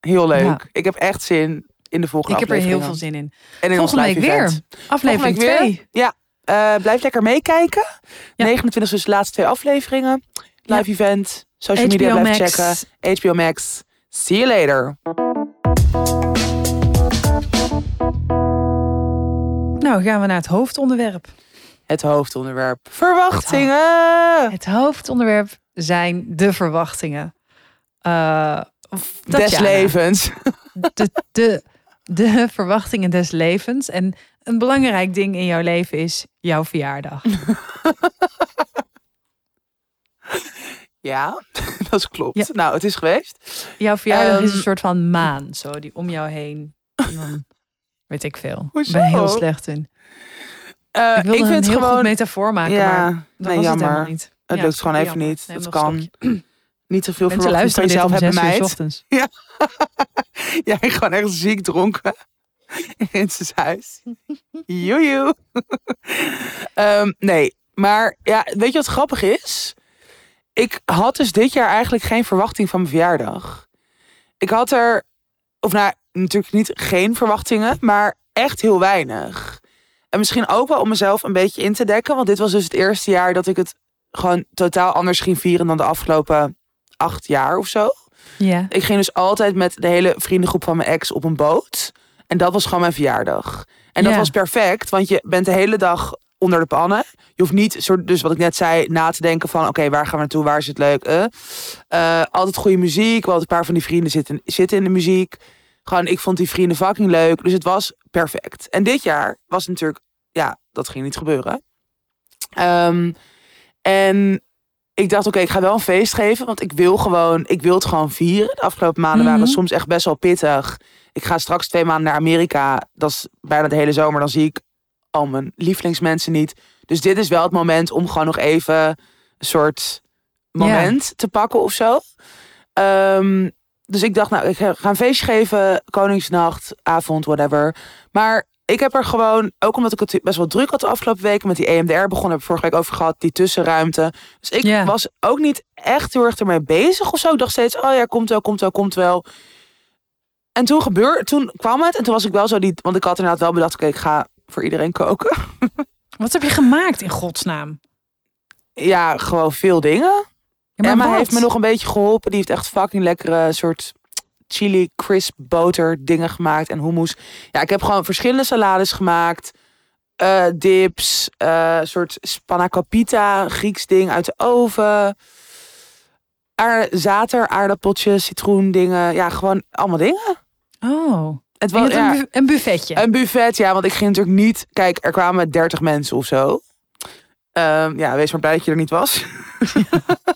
Heel leuk. Ja. Ik heb echt zin in de volgende ik heb er heel veel zin in. En in Volgende week weer. Aflevering Volgende week 2. Ja, eh, blijf lekker meekijken. Ja. 29 is dus de laatste twee afleveringen. Live event, social media Max. checken. HBO Max. See you later. Nou, gaan we naar het hoofdonderwerp. Het hoofdonderwerp. Verwachtingen. Het hoofdonderwerp zijn de verwachtingen. Eh, Des levens. de, de, de verwachtingen des levens. En een belangrijk ding in jouw leven is jouw verjaardag. Ja, dat klopt. Ja. Nou, het is geweest. Jouw verjaardag is Ehm. een soort van maan, zo, die om jou heen. Dan weet ik veel. Ik Hoezo? ben heel slecht in. Eh, Ik wilde ik vind een het heel gewoon... goed metafoor maken, ja, maar dat nee, was jammer. het helemaal niet. Het Ja, lukt gewoon even jammer. niet. Dat kan. Niet te veel van dit jezelf hebben, meid. ochtends. Jij gewoon echt ziek dronken in zijn huis. Joejoe. Ehm, nee, maar ja, weet je wat grappig is? Ik had dus dit jaar eigenlijk geen verwachting van mijn verjaardag. Ik had er, of nou, natuurlijk niet geen verwachtingen, maar echt heel weinig. En misschien ook wel om mezelf een beetje in te dekken, want dit was dus het eerste jaar dat ik het gewoon totaal anders ging vieren dan de afgelopen acht jaar of zo. Ja. Ik ging dus altijd met de hele vriendengroep van mijn ex op een boot. En dat was gewoon mijn verjaardag. En dat Ja. was perfect, want je bent de hele dag onder de pannen. Je hoeft niet, soort, dus wat ik net zei, na te denken van... oké, waar gaan we naartoe, waar is het leuk? eh? Eh, altijd goede muziek, want een paar van die vrienden zitten, zitten in de muziek. Gewoon, ik vond die vrienden fucking leuk. Dus het was perfect. En dit jaar was natuurlijk, ja, dat ging niet gebeuren. Ehm, en ik dacht, oké, ik ga wel een feest geven. Want ik wil gewoon, ik wil het gewoon vieren. De afgelopen maanden Mhm. waren soms echt best wel pittig. Ik ga straks twee maanden naar Amerika. Dat is bijna de hele zomer. Dan zie ik al mijn lievelingsmensen niet. Dus dit is wel het moment om gewoon nog even een soort moment te pakken of zo. Ehm, dus ik dacht, nou, ik ga een feestje geven. Koningsnacht, avond, whatever. Maar ik heb er gewoon, ook omdat ik het best wel druk had de afgelopen weken met die EMDR begonnen, heb ik vorige week over gehad, die tussenruimte. Dus ik was ook niet echt heel erg ermee bezig of zo. Ik dacht steeds, oh ja, komt wel, komt wel, komt wel. En toen gebeurde, toen kwam het en toen was ik wel zo die, want ik had inderdaad wel bedacht, oké, ik ga voor iedereen koken. Wat heb je gemaakt in godsnaam? Ja, gewoon veel dingen. Ja, Emma wat? heeft me nog een beetje geholpen. Die heeft echt fucking lekkere soort chili crisp boter dingen gemaakt en hummus. Ja, ik heb gewoon verschillende salades gemaakt. eh, dips, eh soort spanakopita, Grieks ding uit de oven. Aar, zater, aardappeltjes, citroen dingen. Ja, gewoon allemaal dingen. Oh, Het was ja, een buffetje. een buffet, ja, want ik ging natuurlijk niet... Kijk, er kwamen 30 mensen of zo. Ehm, ja, wees maar blij dat je er niet was.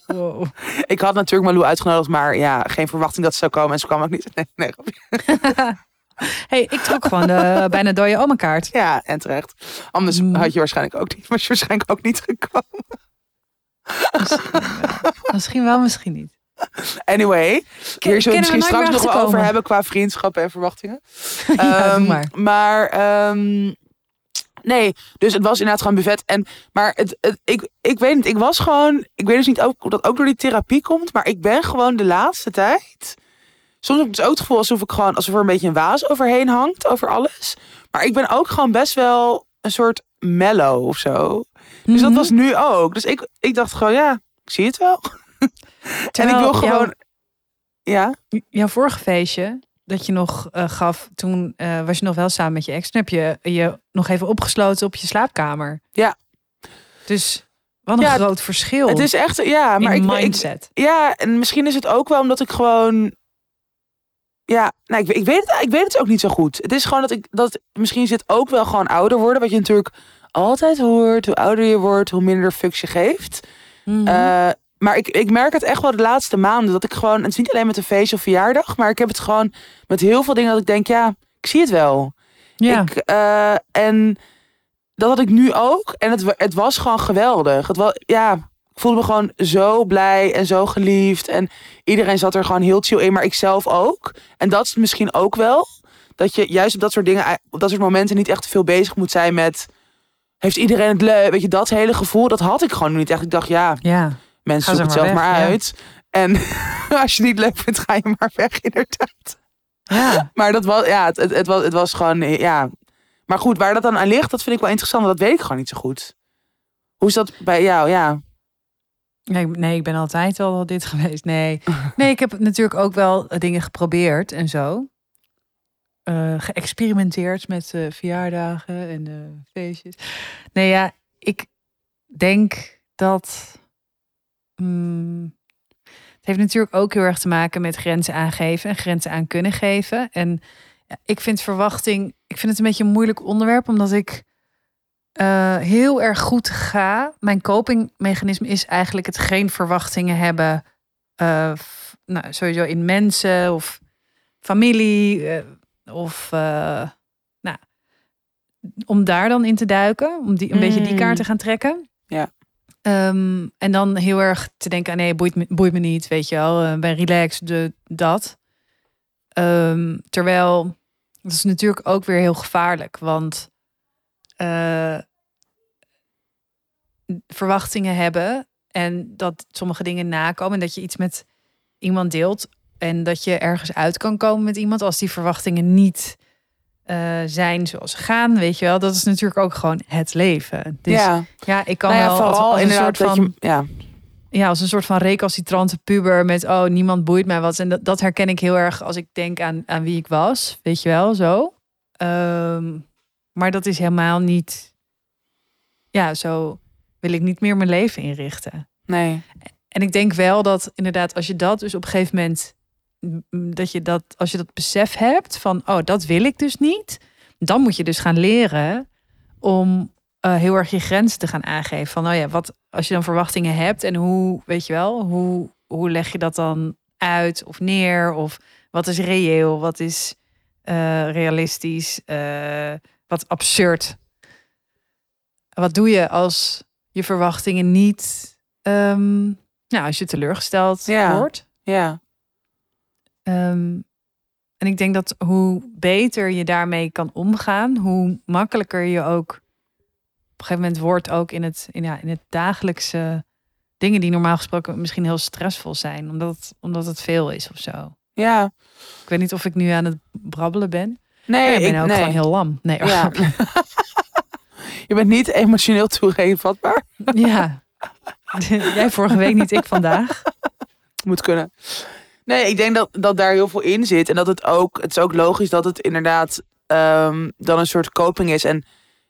Wow. Ik had natuurlijk Malou uitgenodigd, maar ja, geen verwachting dat ze zou komen. En ze kwam ook niet. Nee, nee, hey, ik trok gewoon de bijna dode oma kaart. Ja, en terecht. Anders Mm. had je waarschijnlijk ook niet, was je waarschijnlijk ook niet gekomen. Misschien wel, misschien niet. Anyway, hier zullen we misschien straks nog wel over hebben qua vriendschappen en verwachtingen. ja, doe Ehm, maar. maar ehm, nee, dus het was inderdaad gewoon buffet. En, maar het, het, ik, ik weet niet, ik was gewoon, ik weet dus niet ook, of dat ook door die therapie komt, maar ik ben gewoon de laatste tijd. Soms heb ik dus ook het gevoel alsof ik gewoon, alsof er een beetje een waas overheen hangt, over alles. Maar ik ben ook gewoon best wel een soort mellow of zo. Dus dat Mhm. was nu ook. Dus ik, ik dacht gewoon, ja, ik zie het wel. en ik wil jouw- gewoon. Ja, jouw vorige feestje dat je nog eh, gaf, toen eh, was je nog wel samen met je ex. Toen heb je je nog even opgesloten op je slaapkamer. Ja. Dus wat een Ja, groot verschil het is echt. Ja, maar ik, ik, mindset. Ja, en misschien is het ook wel omdat ik gewoon. Ja, nou, ik, ik, weet het, ik weet het ook niet zo goed. Het is gewoon dat ik. Dat, misschien zit ook wel gewoon ouder worden. Wat je natuurlijk altijd hoort. Hoe ouder je wordt, hoe minder fucks je geeft. Mhm. Eh, maar ik, ik merk het echt wel de laatste maanden. Dat ik gewoon. Het is niet alleen met een feestje of verjaardag. Maar ik heb het gewoon met heel veel dingen dat ik denk. Ja, ik zie het wel. ja. Ik, eh, en dat had ik nu ook. En het, het was gewoon geweldig. Het was, ja, ik voelde me gewoon zo blij en zo geliefd. En iedereen zat er gewoon heel chill in, maar ik zelf ook. En dat is misschien ook wel. Dat je juist op dat soort dingen, op dat soort momenten niet echt te veel bezig moet zijn met... Heeft iedereen het leuk? Weet je, dat hele gevoel, dat had ik gewoon niet echt. Ik dacht, ja, ja. Mensen zoeken het zelf maar maar weg, ja. uit. En als je niet leuk vindt, ga je maar weg, inderdaad. ja. Maar dat was, ja, het, het, het was, het was gewoon, eh, ja. Maar goed, waar dat dan aan ligt, dat vind ik wel interessant. want Dat weet ik gewoon niet zo goed. Hoe is dat bij jou? Ja. Nee, ik- nee, ik ben altijd al dit geweest. Nee. nee, ik heb natuurlijk ook wel eh, dingen geprobeerd en zo. Eh, geëxperimenteerd met eh, verjaardagen en eh, feestjes. Nee, ja, ik denk dat. Mm, het heeft natuurlijk ook heel erg te maken met grenzen aangeven en grenzen aan kunnen geven. En ik vind verwachting, ik vind het een beetje een moeilijk onderwerp, omdat ik eh, heel erg goed ga. Mijn copingmechanisme is eigenlijk het geen verwachtingen hebben. eh, f- nou, sowieso in mensen of familie. eh, of nou, om daar dan in te duiken. Om die, een beetje die Mm. kaart te gaan trekken. Ja. Ehm, en dan heel erg te denken, ah, nee, boeit me, boeit me niet, weet je wel. eh, ben relaxed, de, dat. Ehm, terwijl, dat is natuurlijk ook weer heel gevaarlijk. Want eh, verwachtingen hebben en dat sommige dingen nakomen. En dat je iets met iemand deelt en dat je ergens uit kan komen met iemand als die verwachtingen niet eh, zijn zoals ze gaan, weet je wel. Dat is natuurlijk ook gewoon het leven. Dus ja, ja, ik kan nou ja, wel vooral als, als een soort van je... Ja, ja, als een soort van recalcitrante puber met oh, niemand boeit mij wat. En dat, dat herken ik heel erg als ik denk aan, aan wie ik was, weet je wel, zo. Ehm, maar dat is helemaal niet, ja, zo wil ik niet meer mijn leven inrichten. nee. En ik denk wel dat inderdaad, als je dat dus op een gegeven moment, dat je dat, als je dat besef hebt van, oh, dat wil ik dus niet, dan moet je dus gaan leren om eh, heel erg je grenzen te gaan aangeven. Van nou ja, wat als je dan verwachtingen hebt en hoe, weet je wel, hoe, hoe leg je dat dan uit of neer? Of wat is reëel? Wat is eh, realistisch? eh, wat absurd? Wat doe je als je verwachtingen niet, ehm, nou, als je teleurgesteld Ja. wordt? Ja. Ehm, en ik denk dat hoe beter je daarmee kan omgaan, hoe makkelijker je ook op een gegeven moment wordt ook in het, in, ja, in het dagelijkse dingen die normaal gesproken misschien heel stressvol zijn, omdat het, omdat het veel is of zo. Ja. Ik weet niet of ik nu aan het brabbelen ben. Nee, ik ben ik, ook nee. gewoon heel lam. Nee, Ja. je bent niet emotioneel toegeefvatbaar. ja. Jij vorige week niet, ik vandaag. Moet kunnen. Nee, ik denk dat, dat daar heel veel in zit. En dat het ook, het is ook logisch dat het inderdaad ehm, dan een soort coping is. En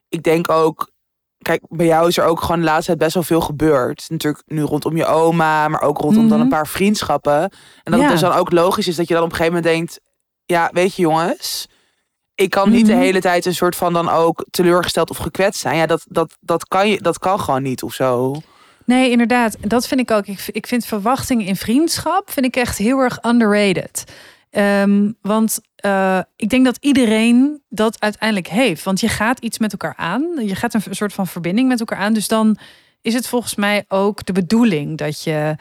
ik denk ook, kijk, bij jou is er ook gewoon de laatste tijd best wel veel gebeurd. Natuurlijk nu rondom je oma, maar ook rondom dan Mhm. een paar vriendschappen. En dat Ja. het dus dan ook logisch is dat je dan op een gegeven moment denkt, ja, weet je jongens, ik kan niet de Mhm. hele tijd een soort van dan ook teleurgesteld of gekwetst zijn. Ja, dat, dat, dat, kan, je, dat kan gewoon niet of zo. Nee, inderdaad. Dat vind ik ook. Ik, ik vind verwachtingen in vriendschap vind ik echt heel erg underrated. Ehm, want eh, ik denk dat iedereen dat uiteindelijk heeft. Want je gaat iets met elkaar aan. Je gaat een soort van verbinding met elkaar aan. Dus dan is het volgens mij ook de bedoeling dat je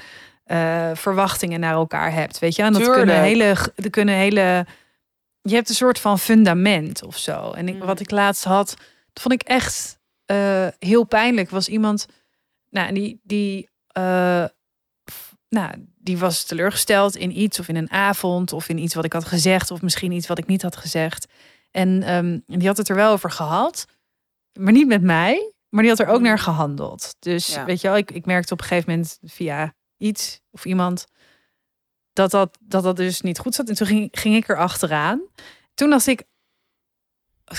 eh, verwachtingen naar elkaar hebt. Weet je, en dat kunnen hele, dat kunnen hele. Je hebt een soort van fundament of zo. En ik, Mm. wat ik laatst had, dat vond ik echt eh, heel pijnlijk. Was iemand, nou, en die, die, eh, f- nou, die was teleurgesteld in iets of in een avond of in iets wat ik had gezegd of misschien iets wat ik niet had gezegd. En ehm, die had het er wel over gehad, maar niet met mij. Maar die had er ook Mm. naar gehandeld. Dus Ja. weet je wel, ik, ik merkte op een gegeven moment via iets of iemand dat dat, dat dat dus niet goed zat. En toen ging, ging ik er achteraan. Toen dacht ik,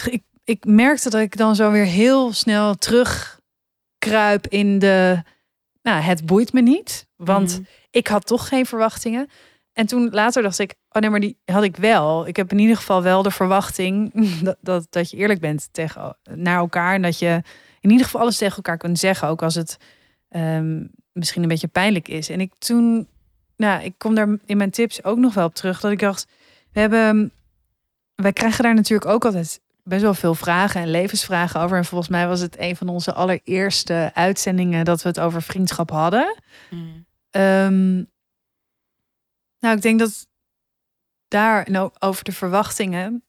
ik, ik merkte dat ik dan zo weer heel snel terugkruip in de, nou, het boeit me niet. Want Mhm. ik had toch geen verwachtingen. En toen later dacht ik, oh nee, maar die had ik wel. Ik heb in ieder geval wel de verwachting dat, dat, dat je eerlijk bent tegen, naar elkaar. En dat je in ieder geval alles tegen elkaar kunt zeggen. Ook als het ehm, misschien een beetje pijnlijk is. En ik toen, nou, ik kom daar in mijn tips ook nog wel op terug. Dat ik dacht, we hebben, wij krijgen daar natuurlijk ook altijd best wel veel vragen en levensvragen over. En volgens mij was het een van onze allereerste uitzendingen dat we het over vriendschap hadden. Mhm. Ehm, nou, ik denk dat daar nou, over de verwachtingen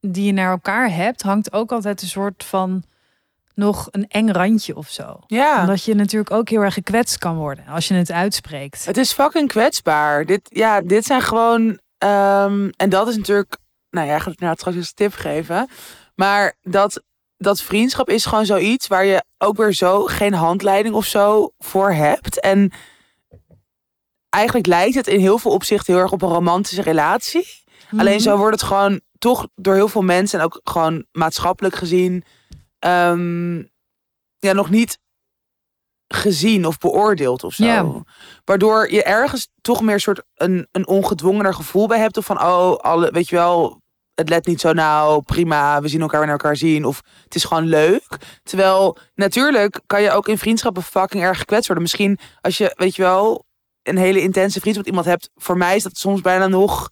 die je naar elkaar hebt, hangt ook altijd een soort van nog een eng randje of zo. Ja. Omdat je natuurlijk ook heel erg gekwetst kan worden als je het uitspreekt. Het is fucking kwetsbaar. Dit, ja, dit zijn gewoon. ehm, en dat is natuurlijk. Nou ja, ik ga het nou straks eens een tip geven. Maar dat, dat vriendschap is gewoon zoiets waar je ook weer zo geen handleiding of zo voor hebt. En eigenlijk lijkt het in heel veel opzichten heel erg op een romantische relatie. Alleen Mhm. zo wordt het gewoon toch door heel veel mensen en ook gewoon maatschappelijk gezien. ehm, ja, nog niet gezien of beoordeeld of zo. Ja. Waardoor je ergens toch meer soort een, een ongedwongener gevoel bij hebt. Of van, oh, alle, weet je wel, het let niet zo nauw, prima, we zien elkaar wanneer we elkaar zien. Of het is gewoon leuk. Terwijl, natuurlijk kan je ook in vriendschappen fucking erg gekwetst worden. Misschien als je, weet je wel, een hele intense vriendschap met iemand hebt. Voor mij is dat soms bijna nog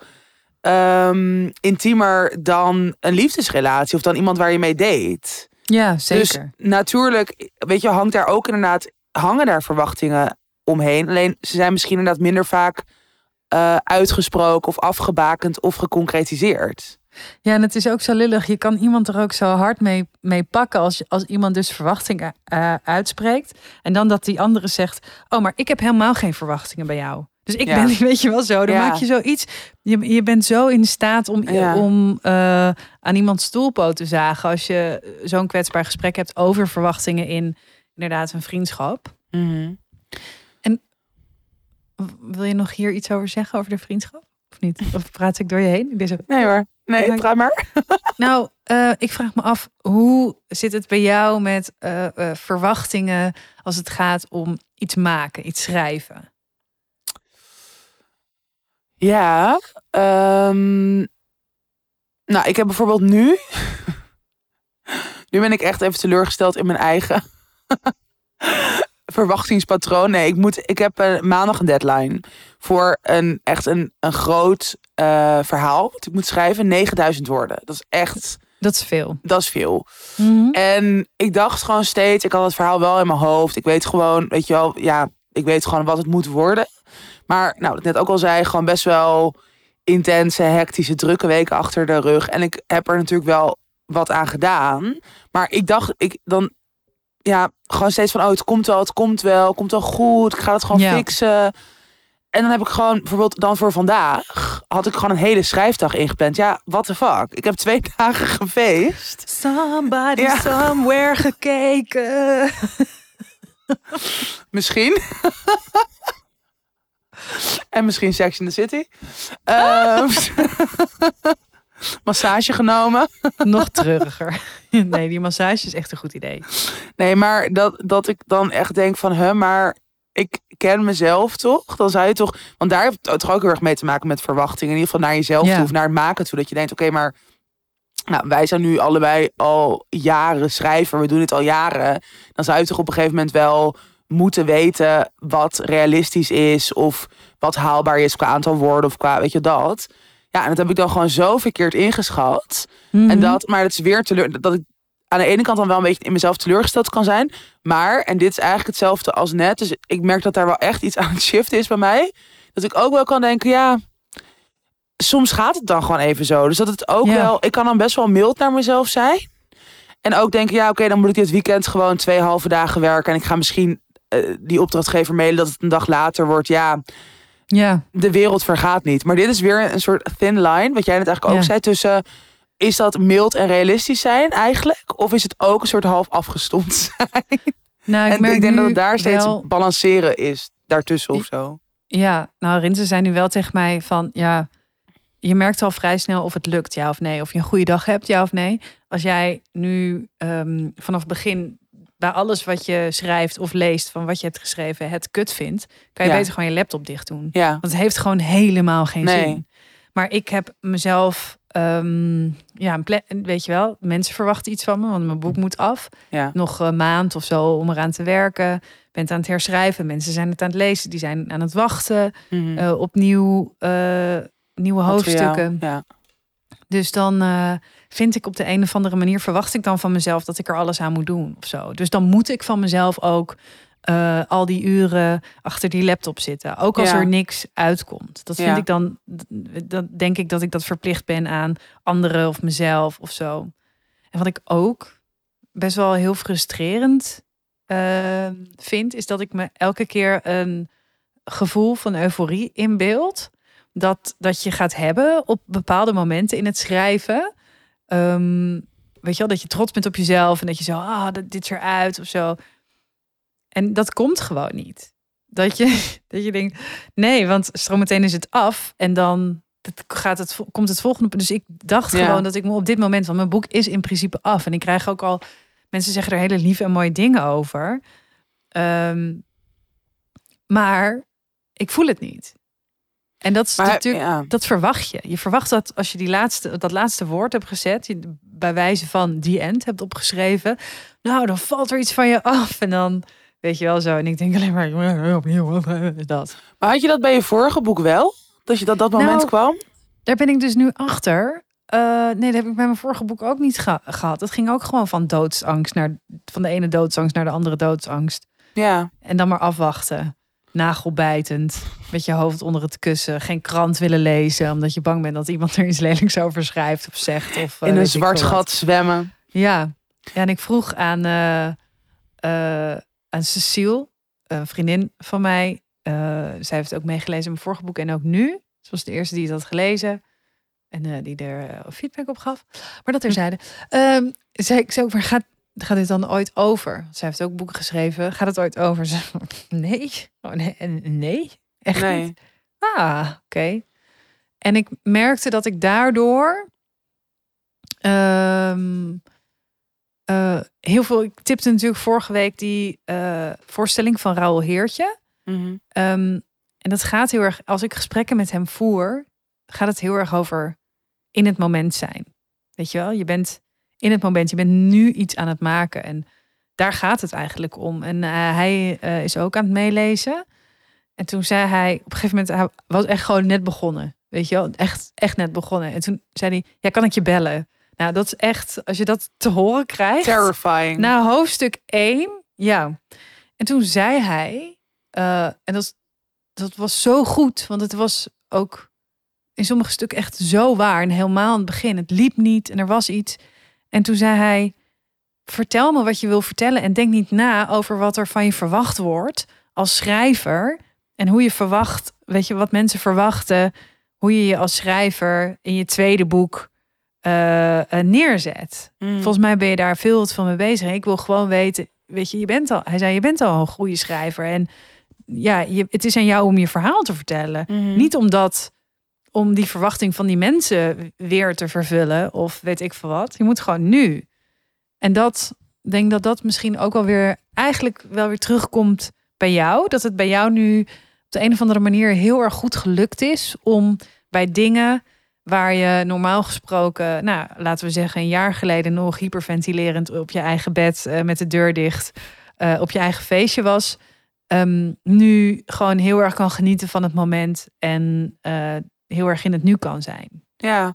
ehm, intiemer dan een liefdesrelatie. Of dan iemand waar je mee date. Ja, zeker. Dus natuurlijk, weet je, hangt daar ook inderdaad, hangen daar verwachtingen omheen. Alleen ze zijn misschien inderdaad minder vaak eh, uitgesproken of afgebakend of geconcretiseerd. Ja, en het is ook zo lullig. Je kan iemand er ook zo hard mee, mee pakken als, als iemand dus verwachtingen eh, uitspreekt. En dan dat die andere zegt, oh, maar ik heb helemaal geen verwachtingen bij jou. Dus ik Ja. ben, weet je wel zo, dan Ja. maak je zoiets. Je, je bent zo in staat om, Ja. om eh, aan iemands stoelpoot te zagen. Als je zo'n kwetsbaar gesprek hebt over verwachtingen in inderdaad een vriendschap. W- Wil je nog hier iets over zeggen, over de vriendschap? Of niet? Of praat ik door je heen? Nee hoor, nee, praat maar. Nou, eh, ik vraag me af, hoe zit het bij jou met eh, eh, verwachtingen als het gaat om iets maken, iets schrijven? Ja, ehm, nou ik heb bijvoorbeeld nu, Nu ben ik echt even teleurgesteld in mijn eigen verwachtingspatroon. Nee, ik, moet, ik heb uh, maandag een deadline voor een echt een, een groot uh, verhaal. Wat ik moet schrijven, 9000 woorden. Dat is echt. Dat is veel. Dat is veel. Mhm. En ik dacht gewoon steeds, ik had het verhaal wel in mijn hoofd. Ik weet gewoon, weet je wel, ja, ik weet gewoon wat het moet worden. Maar, nou, wat ik net ook al zei, gewoon best wel intense, hectische, drukke weken achter de rug. En ik heb er natuurlijk wel wat aan gedaan. Maar ik dacht, ik dan, ja, gewoon steeds van, oh, het komt wel, het komt wel, het komt wel goed. Ik ga het gewoon Ja. fixen. En dan heb ik gewoon, bijvoorbeeld dan voor vandaag, had ik gewoon een hele schrijfdag ingepland. Ja, what the fuck. Ik heb twee dagen gefeest. Somebody Ja. somewhere gekeken. Misschien. en misschien Sex in the City. Ehm, massage genomen. Nog treuriger. Nee, die massage is echt een goed idee. Nee, maar dat, dat ik dan echt denk van, hè, maar ik ken mezelf toch? Dan zou je toch, want daar heeft het toch ook heel erg mee te maken met verwachtingen. In ieder geval naar jezelf Ja. toe of naar het maken toe. Dat je denkt, oké, maar nou, wij zijn nu allebei al jaren schrijver. We doen dit al jaren. Dan zou je toch op een gegeven moment wel moeten weten wat realistisch is. Of wat haalbaar is qua aantal woorden of qua, weet je, dat. Ja, en dat heb ik dan gewoon zo verkeerd ingeschat. Mhm. En dat, maar het is weer teleur, dat ik aan de ene kant dan wel een beetje in mezelf teleurgesteld kan zijn. Maar, en dit is eigenlijk hetzelfde als net. Dus ik merk dat daar wel echt iets aan het shift is bij mij. Dat ik ook wel kan denken, ja, soms gaat het dan gewoon even zo. Dus dat het ook Ja. wel, ik kan dan best wel mild naar mezelf zijn. En ook denken, ja, oké, dan moet ik dit weekend gewoon twee halve dagen werken. En ik ga misschien eh, die opdrachtgever mailen dat het een dag later wordt. Ja, Ja, de wereld vergaat niet. Maar dit is weer een soort thin line, wat jij net eigenlijk ook Ja. zei, tussen is dat mild en realistisch zijn eigenlijk? Of is het ook een soort half afgestomd zijn? nou, ik en ik denk dat het daar steeds wel- balanceren is, daartussen of zo. Ja, nou, Rinse zei nu wel tegen mij van, ja, je merkt al vrij snel of het lukt, ja of nee. Of je een goede dag hebt, ja of nee. Als jij nu ehm, vanaf het begin bij alles wat je schrijft of leest van wat je hebt geschreven het kut vindt, kan je Ja. beter gewoon je laptop dicht doen. Ja, Want het heeft gewoon helemaal geen Nee. zin. Maar ik heb mezelf, ehm, ja, weet je wel, mensen verwachten iets van me, want mijn boek moet af. ja. Nog een maand of zo om eraan te werken. Bent aan het herschrijven. Mensen zijn het aan het lezen. Die zijn aan het wachten Mhm. eh, op nieuw, eh, nieuwe hoofdstukken. Ja. Dus dan eh, vind ik op de een of andere manier, verwacht ik dan van mezelf dat ik er alles aan moet doen of zo. Dus dan moet ik van mezelf ook eh, al die uren achter die laptop zitten. Ook als Ja. er niks uitkomt. Dat vind Ja. ik dan, dat denk ik dat ik dat verplicht ben aan anderen of mezelf of zo. En wat ik ook best wel heel frustrerend eh, vind, is dat ik me elke keer een gevoel van euforie inbeeld. Dat, dat je gaat hebben op bepaalde momenten in het schrijven. Ehm, weet je wel, dat je trots bent op jezelf en dat je zo, ah, dit is eruit of zo. En dat komt gewoon niet. Dat je, dat je denkt, nee, want strometeen is het af en dan gaat het, komt het volgende. Dus ik dacht Ja. gewoon dat ik me op dit moment, want mijn boek is in principe af en ik krijg ook al mensen zeggen er hele lieve en mooie dingen over. Ehm, maar ik voel het niet. En dat is Maar natuurlijk, ja. dat verwacht je. Je verwacht dat als je die laatste, dat laatste woord hebt gezet, je bij wijze van die end hebt opgeschreven, nou dan valt er iets van je af en dan weet je wel zo. En ik denk alleen maar "Ja, opnieuw wat is dat. Maar had je dat bij je vorige boek wel? Dat je dat dat moment Nou, kwam? Daar ben ik dus nu achter. Eh, nee, dat heb ik bij mijn vorige boek ook niet geha- gehad. Het ging ook gewoon van doodsangst naar van de ene doodsangst naar de andere doodsangst. Ja. En dan maar afwachten. Nagelbijtend. Met je hoofd onder het kussen. Geen krant willen lezen. Omdat je bang bent dat iemand er iets lelijks over schrijft of zegt. Of, eh, In een zwart gat zwemmen. Ja. ja, en ik vroeg aan, eh, eh, aan Cecile, een vriendin van mij. zij heeft ook meegelezen in mijn vorige boek en ook nu. Ze was de eerste die het had gelezen. En die er feedback op gaf. Maar dat er zeiden. Um, zei ik, ook, maar gaat, gaat dit dan ooit over? Zij heeft ook boeken geschreven. Gaat het ooit over? Ze, nee. Oh, nee. Nee. Echt Nee. niet. Ah, oké. En ik merkte dat ik daardoor ehm, eh, heel veel. Ik tipte natuurlijk vorige week die eh, voorstelling van Raoul Heertje. Mhm. Ehm, en dat gaat heel erg. Als ik gesprekken met hem voer, gaat het heel erg over in het moment zijn. Weet je wel, je bent in het moment. Je bent nu iets aan het maken. En daar gaat het eigenlijk om. En eh, hij eh, is ook aan het meelezen. En toen zei hij, op een gegeven moment, hij was echt gewoon net begonnen. Weet je wel, echt, echt net begonnen. En toen zei hij, ja, kan ik je bellen? Nou, dat is echt, als je dat te horen krijgt. Terrifying. Na hoofdstuk 1, ja. En toen zei hij, eh, en dat, dat was zo goed, want het was ook in sommige stukken echt zo waar. En helemaal aan het begin, het liep niet en er was iets. En toen zei hij, vertel me wat je wil vertellen en denk niet na over wat er van je verwacht wordt als schrijver en hoe je verwacht, weet je, wat mensen verwachten, hoe je je als schrijver in je tweede boek uh, neerzet. Mm. Volgens mij ben je daar veel van mee bezig. Ik wil gewoon weten, weet je, je bent al, hij zei, je bent al een goede schrijver en ja, je, het is aan jou om je verhaal te vertellen. Mhm. Niet omdat om die verwachting van die mensen weer te vervullen of weet ik veel wat. Je moet gewoon nu. En dat denk dat dat misschien ook wel weer eigenlijk wel weer terugkomt bij jou. Dat het bij jou nu op de een of andere manier heel erg goed gelukt is om bij dingen waar je normaal gesproken, nou laten we zeggen, een jaar geleden nog hyperventilerend op je eigen bed eh, met de deur dicht eh, op je eigen feestje was, ehm, nu gewoon heel erg kan genieten van het moment en eh, heel erg in het nu kan zijn. Ja,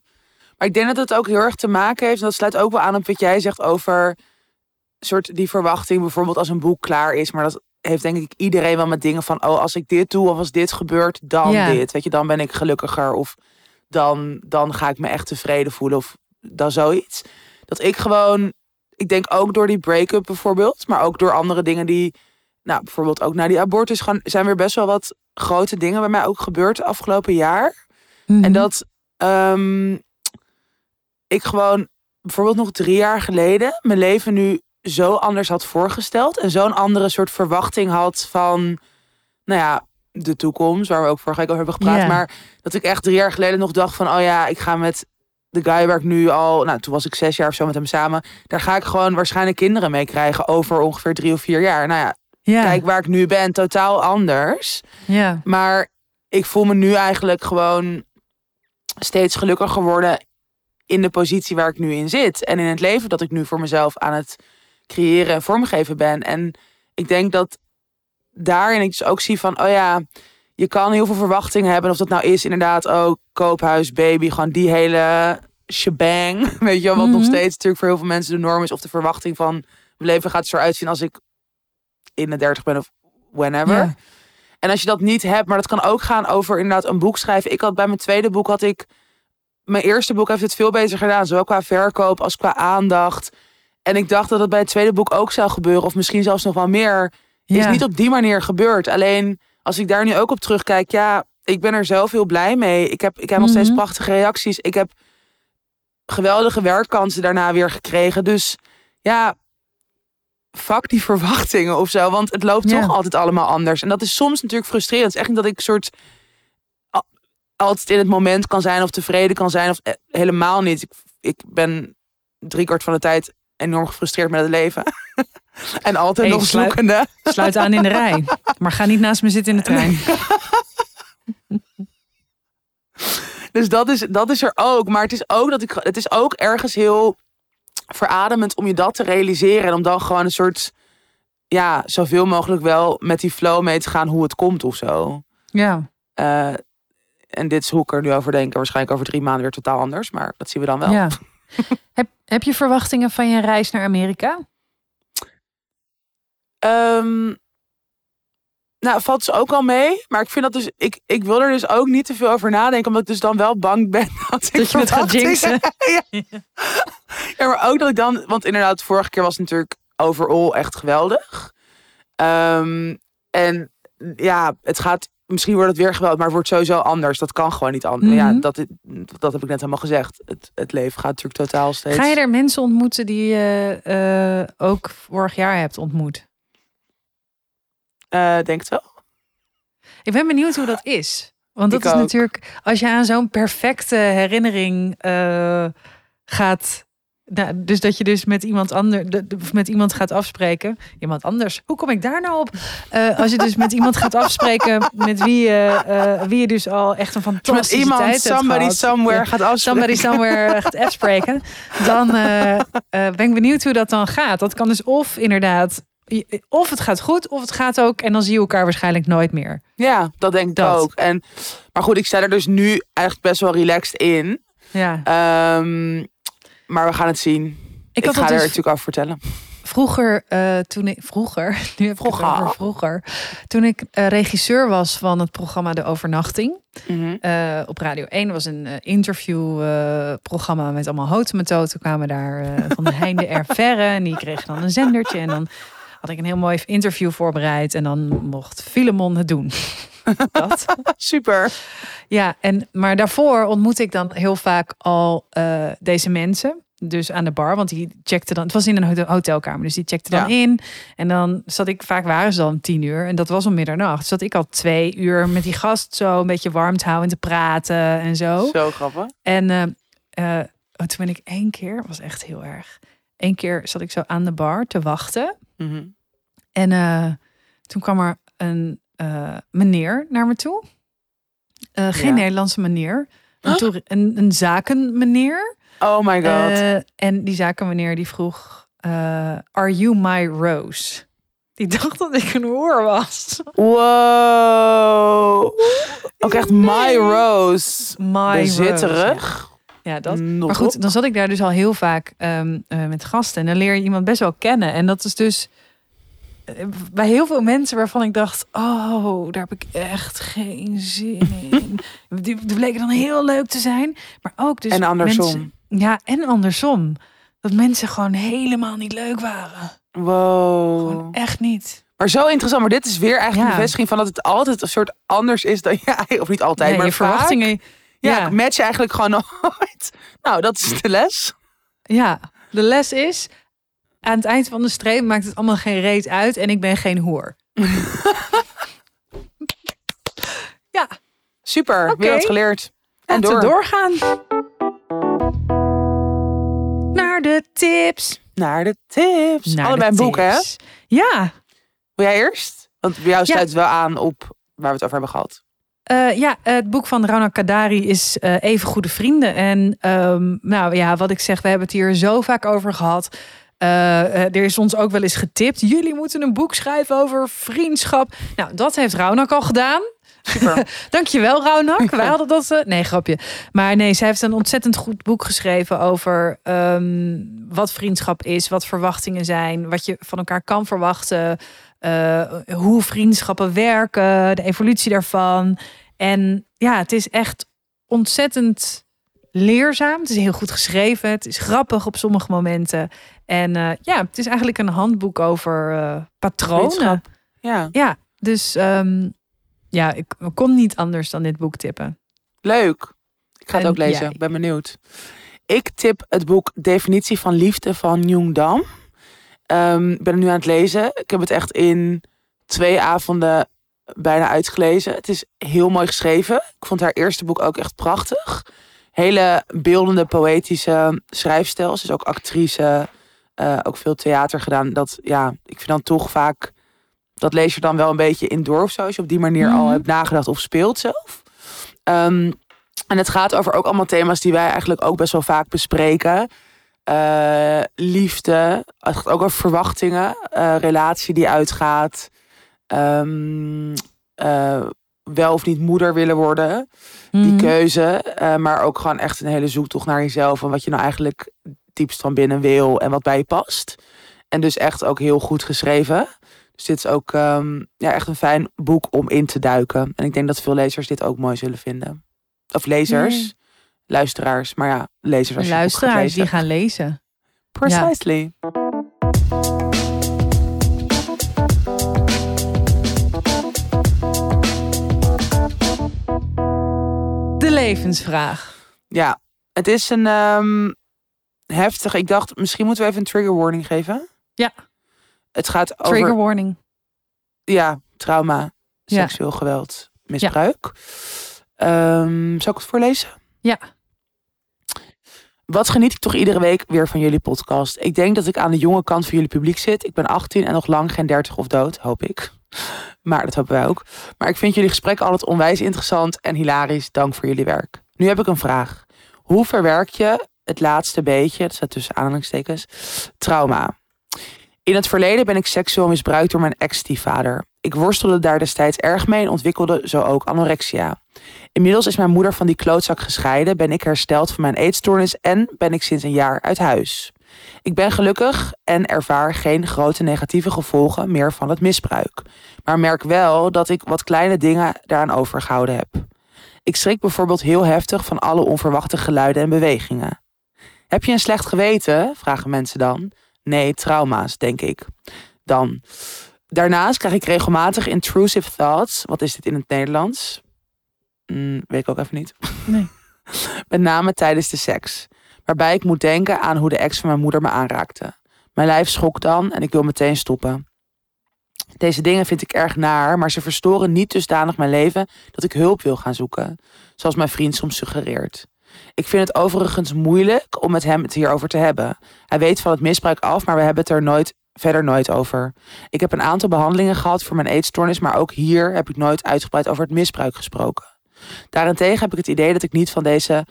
maar ik denk dat het ook heel erg te maken heeft. En dat sluit ook wel aan op wat jij zegt over soort die verwachting, bijvoorbeeld als een boek klaar is. Maar dat heeft denk ik iedereen wel met dingen van, oh, als ik dit doe of als dit gebeurt, dan Ja. dit. Weet je, dan ben ik gelukkiger of dan, dan ga ik me echt tevreden voelen of dan zoiets. Dat ik gewoon, ik denk ook door die break-up bijvoorbeeld, maar ook door andere dingen die, nou, bijvoorbeeld ook na die abortus, gaan, zijn weer best wel wat grote dingen bij mij ook gebeurd afgelopen jaar. Mhm. En dat ehm, ik gewoon bijvoorbeeld nog drie jaar geleden mijn leven nu zo anders had voorgesteld. En zo'n andere soort verwachting had van, nou ja, de toekomst, waar we ook vorige week over hebben gepraat. Maar dat ik echt drie jaar geleden nog dacht van, oh ja, ik ga met de guy waar ik nu al, nou toen was ik zes jaar of zo met hem samen. Daar ga ik gewoon waarschijnlijk kinderen mee krijgen over ongeveer drie of vier jaar. Nou ja, kijk waar ik nu ben, totaal anders. ja, Maar ik voel me nu eigenlijk gewoon steeds gelukkiger worden in de positie waar ik nu in zit. En in het leven dat ik nu voor mezelf aan het creëren en vormgeven ben. En ik denk dat daarin ik dus ook zie van, oh ja, je kan heel veel verwachtingen hebben. Of dat nou is inderdaad ook koophuis, baby, gewoon die hele shebang. Weet je wel, wat nog Mhm. steeds natuurlijk voor heel veel mensen de norm is. Of de verwachting van, mijn leven gaat zo uitzien als ik in de dertig ben of whenever. Ja. En als je dat niet hebt, maar dat kan ook gaan over inderdaad een boek schrijven. Ik had bij mijn tweede boek had ik. Mijn eerste boek heeft het veel beter gedaan, zowel qua verkoop als qua aandacht. En ik dacht dat het bij het tweede boek ook zou gebeuren, of misschien zelfs nog wel meer. Is Ja. niet op die manier gebeurd. Alleen als ik daar nu ook op terugkijk, ja, ik ben er zelf heel blij mee. Ik heb, ik heb nog steeds Mhm. prachtige reacties. Ik heb geweldige werkkansen daarna weer gekregen. Dus ja, fuck die verwachtingen of zo. Want het loopt Ja. toch altijd allemaal anders. En dat is soms natuurlijk frustrerend. Het is echt niet dat ik soort altijd in het moment kan zijn of tevreden kan zijn. Of eh, helemaal niet. Ik, ik ben driekwart van de tijd enorm gefrustreerd met het leven. en altijd Hey, nog sluit- zoekende. Sluit aan in de rij. Maar ga niet naast me zitten in de trein. Dus dat is, dat is er ook. Maar het is ook, dat ik, het is ook ergens heel verademend om je dat te realiseren. En om dan gewoon een soort, ja, zoveel mogelijk wel met die flow mee te gaan hoe het komt of zo. Ja. Eh, en dit is hoe ik er nu over denk. Waarschijnlijk over drie maanden weer totaal anders. Maar dat zien we dan wel. ja. heb, heb je verwachtingen van je reis naar Amerika? Ehm, nou, valt dus ook wel mee. Maar ik vind dat dus. Ik, ik wil er dus ook niet te veel over nadenken. Omdat ik dus dan wel bang ben dat ik. Je het gaat jinxen. Ja, maar ook dat ik dan. Want inderdaad, de vorige keer was het natuurlijk overal echt geweldig. Ehm, en ja, het gaat. Misschien wordt het weer geweldig, maar het wordt sowieso anders. Dat kan gewoon niet anders. Ja, Mhm. dat, dat heb ik net helemaal gezegd. Het, het leven gaat natuurlijk totaal steeds. Ga je er mensen ontmoeten die je eh, ook vorig jaar hebt ontmoet? Eh, denk het wel. Ik ben benieuwd hoe dat is. Want dat Ik is ook. natuurlijk, als je aan zo'n perfecte herinnering eh, gaat nou, dus dat je dus met iemand anders, met iemand gaat afspreken. Iemand anders. Hoe kom ik daar nou op? Uh, als je dus met iemand gaat afspreken met wie je, uh, wie je dus al echt een fantastische met iemand, tijd somebody somewhere gaat afspreken. Somebody somewhere gaat afspreken. Dan uh, ben ik benieuwd hoe dat dan gaat. Dat kan dus of inderdaad of het gaat goed, of het gaat ook. En dan zie je elkaar waarschijnlijk nooit meer. Ja, dat denk ik dat. ook. En, maar goed, ik sta er dus nu eigenlijk best wel relaxed in. Ja. Um, maar we gaan het zien. Ik, ik ga er dus natuurlijk over vertellen. Vroeger, uh, toen ik vroeger, nu heb vroeger. Ik over vroeger, toen ik uh, regisseur was van het programma De Overnachting mm -hmm. uh, op Radio 1 was een interviewprogramma met allemaal houten kwamen daar van de heinde er verre en die kregen dan een zendertje en dan had ik een heel mooi interview voorbereid en dan mocht Filemon het doen. Dat. Super. Ja, en, maar daarvoor ontmoet ik dan heel vaak al uh, deze mensen. Dus aan de bar, want die checkte dan. Het was in een hotelkamer, dus die checkte dan in. En dan zat ik, vaak waren ze dan tien uur. En dat was om middernacht. Zat ik al twee uur met die gast zo een beetje warm te houden en te praten en zo. Zo grappig. En uh, uh, toen ben ik één keer, was echt heel erg. Eén keer zat ik zo aan de bar te wachten. Mhm. En toen kwam er een uh, meneer naar me toe. Uh, geen ja. Nederlandse meneer. Een, een, een zakenmeneer. Oh my god. en die zakenmeneer die vroeg... Are you my rose? Die dacht dat ik een hoer was. Wow. Ook echt my rose. My Bezitterig. Ja. dat. maar goed, dan zat ik daar dus al heel vaak um, met gasten. En dan leer je iemand best wel kennen. En dat is dus bij heel veel mensen waarvan ik dacht: oh, daar heb ik echt geen zin in. Die, die bleken dan heel leuk te zijn, maar ook dus. En andersom. ja, en andersom. Dat mensen gewoon helemaal niet leuk waren. Wow. Gewoon echt niet. Maar zo interessant. Maar dit is weer eigenlijk ja. bevestiging van dat het altijd een soort anders is dan jij. Of niet altijd, maar je verwachtingen. Ja, ja, match je eigenlijk gewoon nooit. Nou, dat is de les. Ja, de les is aan het eind van de streep maakt het allemaal geen reet uit en ik ben geen hoer. ja. Super, okay. weer wat geleerd. En door. doorgaan. Naar de tips. Naar de tips. Naar Allebei een boek, hè? Ja. Wil jij eerst? Want bij jou sluit het wel aan op waar we het over hebben gehad. Uh, ja, het boek van Rana Kadari is uh, Even Goede Vrienden. En um, nou ja, wat ik zeg, we hebben het hier zo vaak over gehad. Uh, er is ons ook wel eens getipt. Jullie moeten een boek schrijven over vriendschap. Nou, dat heeft Raunak al gedaan. Super. Dankjewel, Raunak. Wij hadden dat. Uh, nee, grapje. Maar nee, zij heeft een ontzettend goed boek geschreven over um, wat vriendschap is, wat verwachtingen zijn, wat je van elkaar kan verwachten, uh, hoe vriendschappen werken, de evolutie daarvan. En ja, het is echt ontzettend leerzaam. Het is heel goed geschreven. Het is grappig op sommige momenten. En uh, ja, het is eigenlijk een handboek over uh, patronen. Ja. ja, dus um, ja, ik kon niet anders dan dit boek tippen. Leuk. Ik ga het en, ook lezen. Ik ben benieuwd. Ik tip het boek Definitie van Liefde van Jung Dam. Um, ik ben het nu aan het lezen. Ik heb het echt in twee avonden bijna uitgelezen. Het is heel mooi geschreven. Ik vond haar eerste boek ook echt prachtig. Hele beeldende, poëtische schrijfstijl. Ze is ook actrice uh, ook veel theater gedaan. Dat ja, ik vind dan toch vaak. Dat lees je dan wel een beetje in door of zo. Als je op die manier al mhm. hebt nagedacht of speelt zelf. Um, en het gaat over ook allemaal thema's die wij eigenlijk ook best wel vaak bespreken. Uh, liefde, het gaat ook over verwachtingen, uh, relatie die uitgaat, um, uh, wel of niet moeder willen worden, die mhm. keuze, maar ook gewoon echt een hele zoektocht naar jezelf en wat je nou eigenlijk diepst van binnen wil en wat bij je past. En dus echt ook heel goed geschreven. Dus dit is ook um, ja, echt een fijn boek om in te duiken. En ik denk dat veel lezers dit ook mooi zullen vinden. Of lezers, luisteraars. Maar ja, lezers als je Luisteraars die gaan lezen. Precisely. Ja. Levensvraag. Ja, het is een um, heftig. Ik dacht, misschien moeten we even een trigger warning geven. Ja. Het gaat over... Trigger warning. Ja, trauma, seksueel geweld, misbruik. Ja. Um, zal ik het voorlezen? Ja. Wat geniet ik toch iedere week weer van jullie podcast. Ik denk dat ik aan de jonge kant van jullie publiek zit. Ik ben 18 en nog lang geen 30 of dood, hoop ik. Maar dat hopen wij ook. Maar ik vind jullie gesprekken altijd onwijs interessant en hilarisch. Dank voor jullie werk. Nu heb ik een vraag. Hoe verwerk je het laatste beetje, dat staat tussen aanhalingstekens, trauma? In het verleden ben ik seksueel misbruikt door mijn ex-stiefvader. Ik worstelde daar destijds erg mee en ontwikkelde zo ook anorexia. Inmiddels is mijn moeder van die klootzak gescheiden, ben ik hersteld van mijn eetstoornis en ben ik sinds een jaar uit huis. Ik ben gelukkig en ervaar geen grote negatieve gevolgen meer van het misbruik. Maar merk wel dat ik wat kleine dingen daaraan overgehouden heb. Ik schrik bijvoorbeeld heel heftig van alle onverwachte geluiden en bewegingen. Heb je een slecht geweten? vragen mensen dan. Nee, trauma's, denk ik. Dan. Daarnaast krijg ik regelmatig intrusive thoughts. Wat is dit in het Nederlands? Mm, weet ik ook even niet. Nee. Met name tijdens de seks. Waarbij ik moet denken aan hoe de ex van mijn moeder me aanraakte. Mijn lijf schokt dan en ik wil meteen stoppen. Deze dingen vind ik erg naar, maar ze verstoren niet dusdanig mijn leven dat ik hulp wil gaan zoeken. Zoals mijn vriend soms suggereert. Ik vind het overigens moeilijk om met hem het hierover te hebben. Hij weet van het misbruik af, maar we hebben het er nooit, verder nooit over. Ik heb een aantal behandelingen gehad voor mijn eetstoornis, maar ook hier heb ik nooit uitgebreid over het misbruik gesproken. Daarentegen heb ik het idee dat ik niet van deze.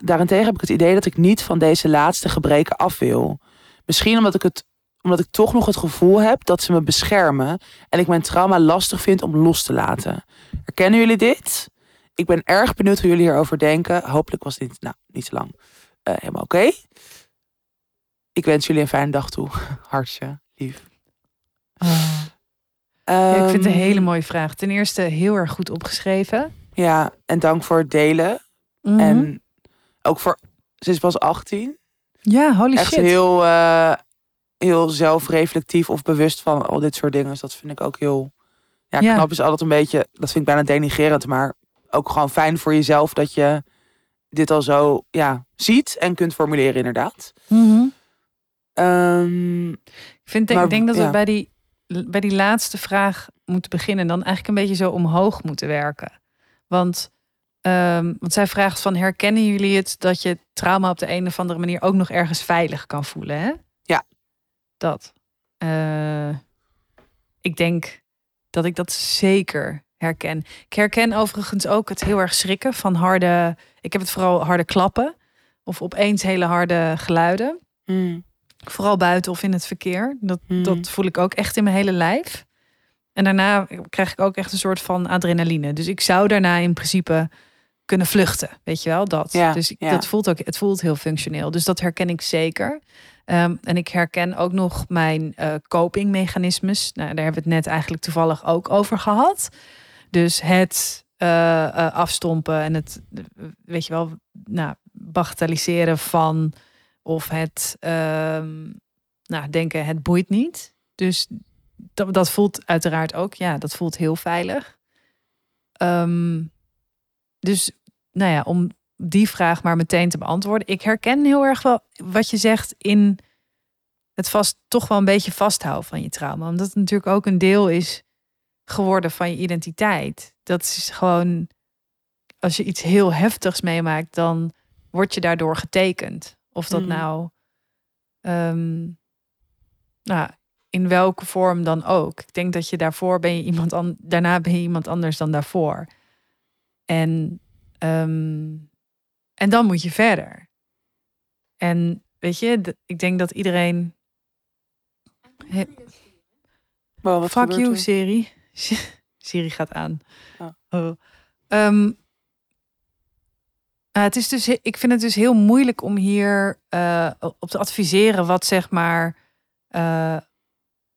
Daarentegen heb ik het idee dat ik niet van deze laatste gebreken af wil. Misschien omdat ik, het, omdat ik toch nog het gevoel heb dat ze me beschermen en ik mijn trauma lastig vind om los te laten. Herkennen jullie dit? Ik ben erg benieuwd hoe jullie hierover denken. Hopelijk was dit nou, niet te lang. Eh, helemaal oké. Ik wens jullie een fijne dag toe. Hartje, lief. Ja, ik vind het een Ehm, hele mooie vraag. Ten eerste heel erg goed opgeschreven. Ja, en dank voor het delen. Mhm. En ook voor, ze is pas 18. ja, holy Echt shit. heel, eh, heel zelfreflectief of bewust van al dit soort dingen. Dus dat vind ik ook heel, ja, Ja. knap is altijd een beetje, dat vind ik bijna denigerend. Maar ook gewoon fijn voor jezelf dat je dit al zo, ja, ziet en kunt formuleren inderdaad. Mhm. Ehm, Ik, vind, Maar, ik denk dat ja. we bij die, bij die laatste vraag moeten beginnen. En dan eigenlijk een beetje zo omhoog moeten werken. Want, ehm, want zij vraagt van herkennen jullie het dat je trauma op de een of andere manier ook nog ergens veilig kan voelen? Hè? Ja. Dat. Eh, ik denk dat ik dat zeker herken. Ik herken overigens ook het heel erg schrikken van harde. Ik heb het vooral harde klappen. Of opeens hele harde geluiden. mm, Vooral buiten of in het verkeer. Dat, Mhm. dat voel ik ook echt in mijn hele lijf. En daarna krijg ik ook echt een soort van adrenaline. Dus ik zou daarna in principe kunnen vluchten. Weet je wel, dat. Ja, dus ja. dat voelt ook, het voelt heel functioneel. Dus dat herken ik zeker. Ehm, en ik herken ook nog mijn eh copingmechanismes. Nou, daar hebben we het net eigenlijk toevallig ook over gehad. Dus het eh, eh, afstompen en het, weet je wel, nou, bagatelliseren van of het ehm, nou, denken het boeit niet. Dus dat, dat voelt uiteraard ook, ja, dat voelt heel veilig. Ehm, dus nou ja, om die vraag maar meteen te beantwoorden. Ik herken heel erg wel wat je zegt in het vast toch wel een beetje vasthouden van je trauma. Omdat het natuurlijk ook een deel is geworden van je identiteit. Dat is gewoon, als je iets heel heftigs meemaakt, dan word je daardoor getekend. Of dat Mhm. nou, ehm, nou, in welke vorm dan ook. Ik denk dat je daarvoor ben je iemand an daarna ben je iemand anders dan daarvoor. En, ehm, en dan moet je verder. En weet je, ik denk dat iedereen. He, wow, wat fuck you, er? Siri. Siri gaat aan. Oh. Oh. Ehm, nou, het is dus, ik vind het dus heel moeilijk om hier eh, op te adviseren wat zeg maar. eh,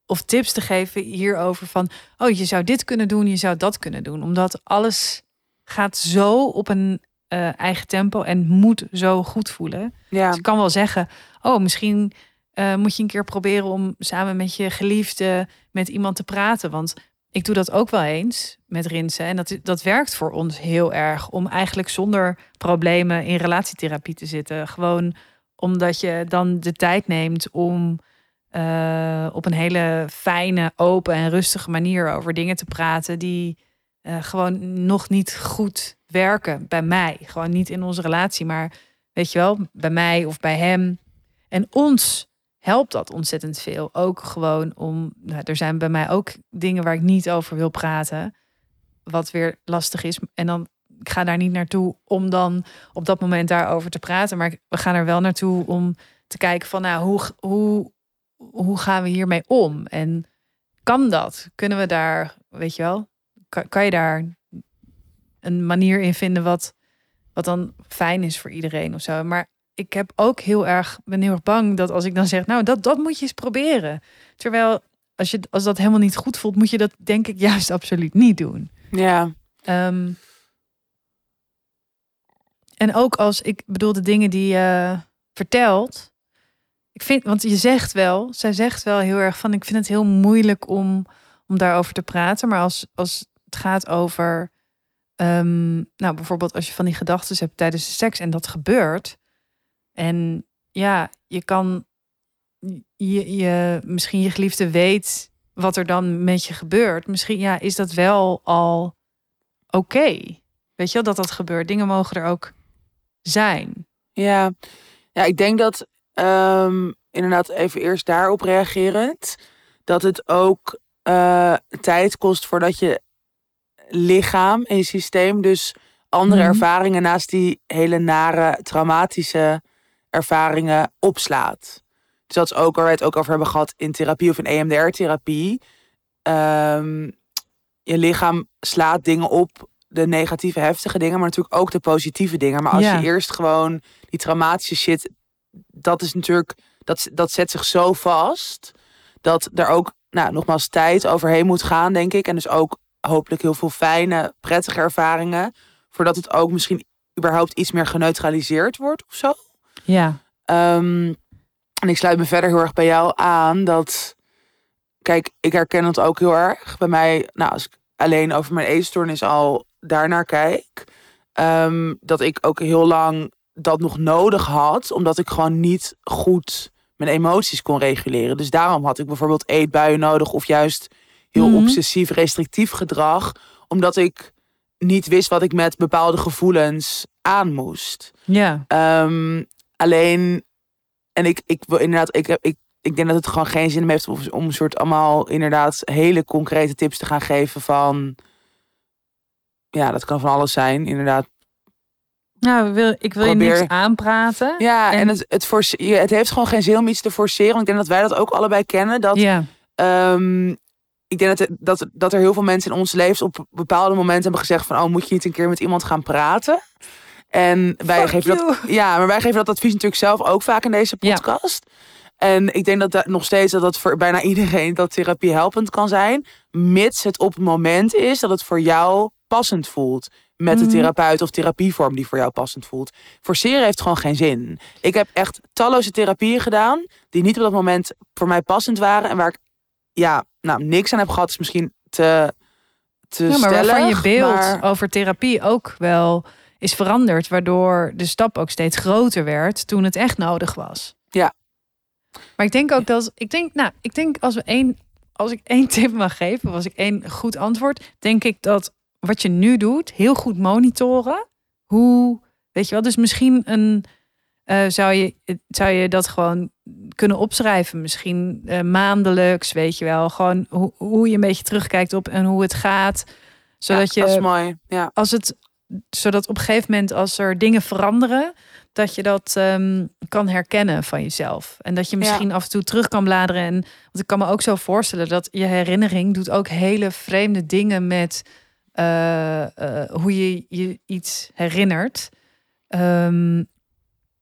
of tips te geven hierover van. Oh, je zou dit kunnen doen, je zou dat kunnen doen. Omdat alles gaat zo op een eh, eigen tempo en moet zo goed voelen. Ja, Dus ik kan wel zeggen, oh, misschien eh, moet je een keer proberen om samen met je geliefde met iemand te praten. Want ik doe dat ook wel eens met Rinsen. En dat, dat werkt voor ons heel erg om eigenlijk zonder problemen in relatietherapie te zitten. Gewoon omdat je dan de tijd neemt om eh, op een hele fijne, open en rustige manier over dingen te praten die eh, gewoon nog niet goed werken bij mij. Gewoon niet in onze relatie, maar Weet je wel, bij mij of bij hem. En ons helpt dat ontzettend veel. Ook gewoon om, nou, er zijn bij mij ook dingen waar ik niet over wil praten. Wat weer lastig is. En dan, ik ga daar niet naartoe om dan op dat moment daarover te praten. Maar we gaan er wel naartoe om te kijken van, nou, hoe, hoe, hoe gaan we hiermee om? En kan dat? Kunnen we daar, weet je wel, kan, kan je daar een manier in vinden wat, wat dan fijn is voor iedereen of zo? Maar ik heb ook heel erg, ben heel erg bang dat als ik dan zeg, nou, dat, dat moet je eens proberen. Terwijl als, je, als dat helemaal niet goed voelt, moet je dat denk ik juist absoluut niet doen. Ja. Ehm, en ook als ik bedoel de dingen die je vertelt. Ik vind, want je zegt wel, zij zegt wel heel erg van, ik vind het heel moeilijk om, om daarover te praten. Maar als, als het gaat over, ehm, nou bijvoorbeeld als je van die gedachten hebt tijdens de seks en dat gebeurt. En ja, je kan, je, je, misschien je geliefde weet wat er dan met je gebeurt. Misschien ja, is dat wel al oké. Weet je wel dat dat gebeurt? Dingen mogen er ook zijn. Ja, ja ik denk dat ehm, inderdaad even eerst daarop reagerend. Dat het ook eh, tijd kost voordat je lichaam en je systeem dus andere Mhm. ervaringen naast die hele nare traumatische ervaringen opslaat. Dus dat is ook waar we het ook over hebben gehad in therapie of in EMDR-therapie. Ehm, je lichaam slaat dingen op, de negatieve, heftige dingen, maar natuurlijk ook de positieve dingen. Maar als Ja. je eerst gewoon die traumatische shit, dat is natuurlijk, dat, dat zet zich zo vast, dat er ook, nou, nogmaals, tijd overheen moet gaan, denk ik. En dus ook hopelijk heel veel fijne, prettige ervaringen, voordat het ook misschien überhaupt iets meer geneutraliseerd wordt of zo. Ja. Ehm, en ik sluit me verder heel erg bij jou aan dat. Kijk, ik herken het ook heel erg. Bij mij, nou, als ik alleen over mijn eetstoornis al daarnaar kijk. ehm, dat ik ook heel lang dat nog nodig had. Omdat ik gewoon niet goed mijn emoties kon reguleren. Dus daarom had ik bijvoorbeeld eetbuien nodig. Of juist heel Mhm. obsessief restrictief gedrag. Omdat ik niet wist wat ik met bepaalde gevoelens aan moest. Ja. Ehm, alleen, en ik, ik wil inderdaad, ik, heb, ik, ik denk dat het gewoon geen zin heeft om, om een soort allemaal inderdaad hele concrete tips te gaan geven van, ja, dat kan van alles zijn, inderdaad. Nou, wil, ik wil je niks aanpraten. Ja, en, En- het, het, force- je- het heeft gewoon geen zin om iets te forceren. Want ik denk dat wij dat ook allebei kennen. Dat, Ja. ehm, ik denk dat, dat, dat er heel veel mensen in ons leven op bepaalde momenten hebben gezegd van, oh, moet je niet een keer met iemand gaan praten? En wij Fuck geven dat. Ja, maar wij geven dat advies natuurlijk zelf ook vaak in deze Ja. podcast. En ik denk dat dat nog steeds dat dat voor bijna iedereen dat therapie helpend kan zijn, mits het op het moment is dat het voor jou passend voelt met de Mhm. therapeut of therapievorm die voor jou passend voelt. Forceren heeft gewoon geen zin. Ik heb echt talloze therapieën gedaan die niet op dat moment voor mij passend waren en waar ik ja, nou niks aan heb gehad is misschien te te Ja, maar waarvan je beeld maar- over therapie ook wel is veranderd. Waardoor de stap ook steeds groter werd toen het echt nodig was. Ja. Maar ik denk ook dat, ik denk, nou, ik denk als we één, als ik één tip mag geven, was ik één goed antwoord, denk ik dat wat je nu doet, heel goed monitoren. Hoe, weet je wel, dus misschien een, eh, zou, je, zou je dat gewoon kunnen opschrijven. Misschien eh, maandelijks, weet je wel. Gewoon hoe, hoe je een beetje terugkijkt op en hoe het gaat. Zodat ja, dat is je, mooi. Ja. als het, zodat op een gegeven moment als er dingen veranderen, dat je dat ehm, kan herkennen van jezelf. En dat je misschien af en toe terug kan bladeren. En, want ik kan me ook zo voorstellen dat je herinnering doet ook hele vreemde dingen met eh, eh, hoe je je iets herinnert. Ehm,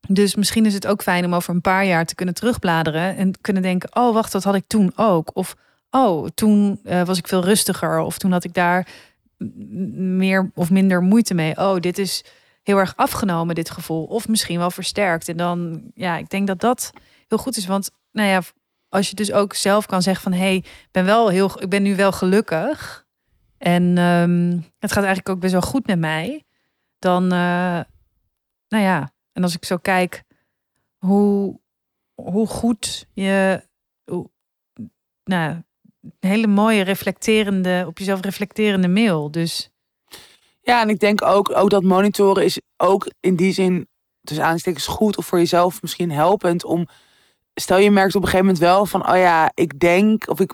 dus misschien is het ook fijn om over een paar jaar te kunnen terugbladeren en kunnen denken: oh, wacht, dat had ik toen ook. Of oh, toen eh, was ik veel rustiger. Of toen had ik daar meer of minder moeite mee. Oh, dit is heel erg afgenomen, dit gevoel. Of misschien wel versterkt. En dan, ja, ik denk dat dat heel goed is. Want, nou ja, als je dus ook zelf kan zeggen van... hé, hey, ik ben wel heel, ik ben nu wel gelukkig. En ehm, het gaat eigenlijk ook best wel goed met mij. Dan, eh, nou ja, en als ik zo kijk hoe, hoe goed je... Nou, een hele mooie reflecterende, op jezelf reflecterende mail. Dus Ja, en ik denk ook, ook dat monitoren is ook in die zin tussen aanstekens goed of voor jezelf misschien helpend om. Stel je merkt op een gegeven moment wel van, oh ja, ik denk of ik.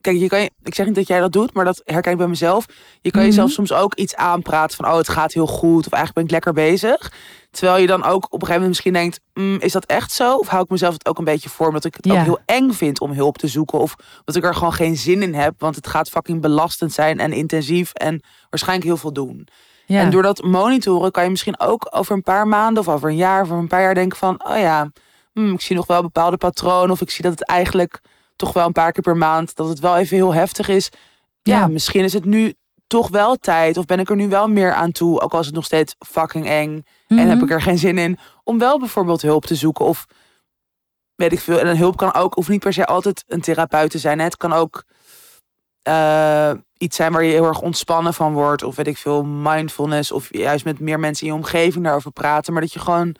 Kijk, je kan je, ik zeg niet dat jij dat doet, maar dat herken ik bij mezelf. Je kan jezelf soms ook iets aanpraten van, oh, het gaat heel goed of eigenlijk ben ik lekker bezig. Terwijl je dan ook op een gegeven moment misschien denkt, "Mm, is dat echt zo? Of hou ik mezelf het ook een beetje voor, omdat ik het Ja. ook heel eng vind om hulp te zoeken of dat ik er gewoon geen zin in heb, want het gaat fucking belastend zijn en intensief en waarschijnlijk heel veel doen. Ja. En door dat monitoren kan je misschien ook over een paar maanden of over een jaar of over een paar jaar denken van, oh ja, hmm, ik zie nog wel bepaalde patronen of ik zie dat het eigenlijk toch wel een paar keer per maand, dat het wel even heel heftig is. Ja, Ja. misschien is het nu toch wel tijd of ben ik er nu wel meer aan toe, ook als het nog steeds fucking eng en heb Mhm. ik er geen zin in, om wel bijvoorbeeld hulp te zoeken of weet ik veel. En een hulp kan ook, hoeft niet per se altijd een therapeut te zijn. hè. Het kan ook eh, iets zijn waar je heel erg ontspannen van wordt. Of weet ik veel, mindfulness. Of juist met meer mensen in je omgeving daarover praten. Maar dat je gewoon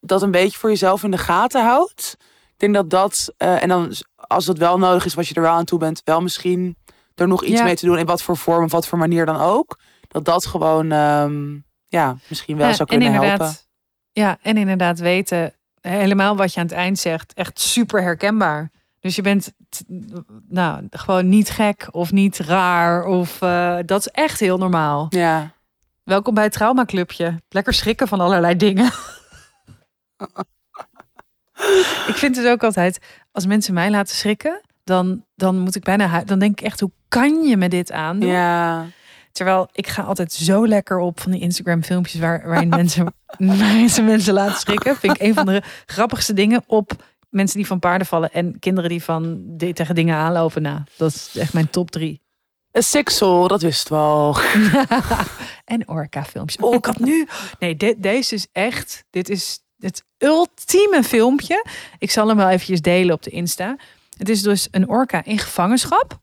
dat een beetje voor jezelf in de gaten houdt. Ik denk dat dat, eh, en dan als dat wel nodig is, wat je er wel aan toe bent, wel misschien er nog iets Ja. mee te doen. In wat voor vorm of wat voor manier dan ook. Dat dat gewoon, ehm, ja, misschien wel Ja, zou en kunnen helpen. Ja, en inderdaad weten, helemaal wat je aan het eind zegt, echt super herkenbaar. Dus je bent nou, gewoon niet gek of niet raar. Of eh, dat is echt heel normaal. Ja. Welkom bij het traumaclubje. Lekker schrikken van allerlei dingen. ik vind dus ook altijd, als mensen mij laten schrikken, dan, dan moet ik bijna, dan denk ik echt, hoe kan je me dit aandoen? Ja. Terwijl ik ga altijd zo lekker op van die Instagram filmpjes waar, waarin mensen, ze mensen laten schrikken. Vind ik een van de grappigste dingen op mensen die van paarden vallen en kinderen die van die tegen dingen aanlopen. Nou, dat is echt mijn top drie. Een sick soul, dat wist wel. en orca filmpjes. Oh, ik had nu. Nee, dit, deze is echt. Dit is het ultieme filmpje. Ik zal hem wel eventjes delen op de Insta. Het is dus een orka in gevangenschap.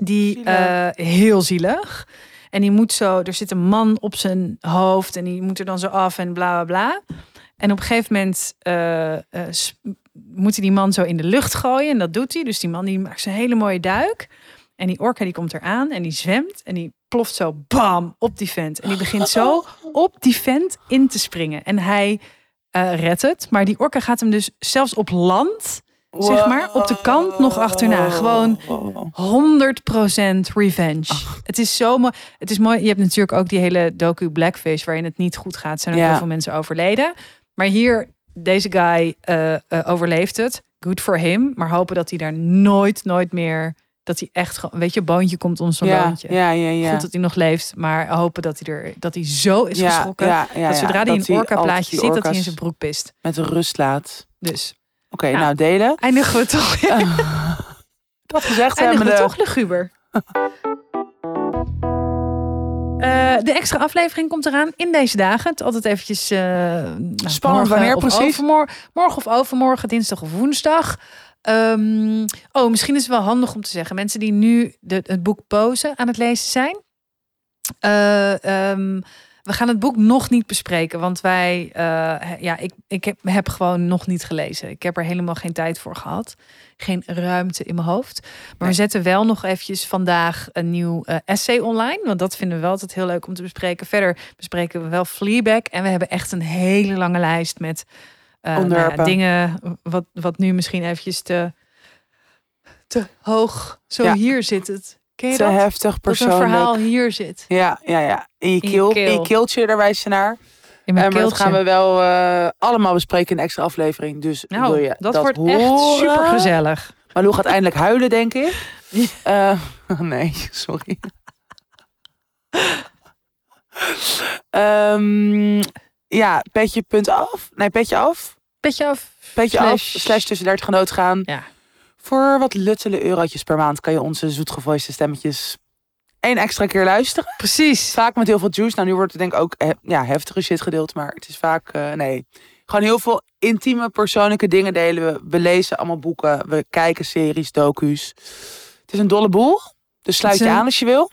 Die Zielig. eh, heel zielig. En die moet zo. Er zit een man op zijn hoofd. En die moet er dan zo af en bla bla bla. En op een gegeven moment s- moet hij die man zo in de lucht gooien. En dat doet hij. Dus die man die maakt zo'n hele mooie duik. En die orka die komt eraan en die zwemt. En die ploft zo bam op die vent. En die begint zo op die vent in te springen. En hij eh, redt het. Maar die orka gaat hem dus zelfs op land, zeg maar, op de kant nog achterna. Gewoon 100% revenge. Het is zo mooi. Het is mooi. Je hebt natuurlijk ook die hele docu Blackfish, waarin het niet goed gaat. Zijn er Ja. heel veel mensen overleden. Maar hier, deze guy eh, eh, overleeft het. Good for him. Maar hopen dat hij daar nooit, nooit meer. Dat hij echt gewoon, weet je, boontje komt om zo'n ja, boontje. ja, ja, ja. Goed dat hij nog leeft, maar hopen dat hij er, dat hij zo is ja, geschrokken. ja, ja, dat zodra hij een orka plaatje ziet, dat hij in zijn broek pist. Met rust laat. Dus Oké, Ja. nou delen. eindigen we toch, Dat gezegd eindigen we hebben. toch luguber. Eh, de extra aflevering komt eraan in deze dagen. Het is altijd eventjes... eh, nou, Spannend, wanneer precies? morgen of overmorgen, dinsdag of woensdag. Ehm, oh, misschien is het wel handig om te zeggen. Mensen die nu de, het boek Pose aan het lezen zijn. Eh, ehm, we gaan het boek nog niet bespreken. Want wij... eh, ja, ik, ik heb, heb gewoon nog niet gelezen. Ik heb er helemaal geen tijd voor gehad. Geen ruimte in mijn hoofd. Maar we zetten wel nog eventjes vandaag een nieuw eh, essay online. Want dat vinden we wel altijd heel leuk om te bespreken. Verder bespreken we wel Fleabag. En we hebben echt een hele lange lijst met nou ja, Onderwerpen. dingen. Wat, wat nu misschien eventjes te, te hoog. Zo Ja. hier zit het. Ken je Te dat? heftig Dat een persoonlijk. verhaal hier zit. Ja, ja, ja. In je keel. In je keeltje, daar wijs je naar. In mijn Eh, maar dat gaan we wel eh, allemaal bespreken in een extra aflevering. Dus wil nou, je dat, dat, wordt horen? echt super gezellig. Malou gaat eindelijk huilen, denk ik. Nee, sorry. Ehm, ja, petje punt af. Nee, petje af. Petje af. Petje Slash- af. Slash tussen 30 genoot gaan. Ja. Voor wat luttele eurotjes per maand kan je onze zoetgevoiste stemmetjes één extra keer luisteren. Precies. Vaak met heel veel juice. Nou, nu wordt er denk ik ook he- ja, heftige shit gedeeld. Maar het is vaak, eh, nee. Gewoon heel veel intieme persoonlijke dingen delen we. We lezen allemaal boeken. We kijken series, docu's. Het is een dolle boel. Dus sluit Het je aan als je wil.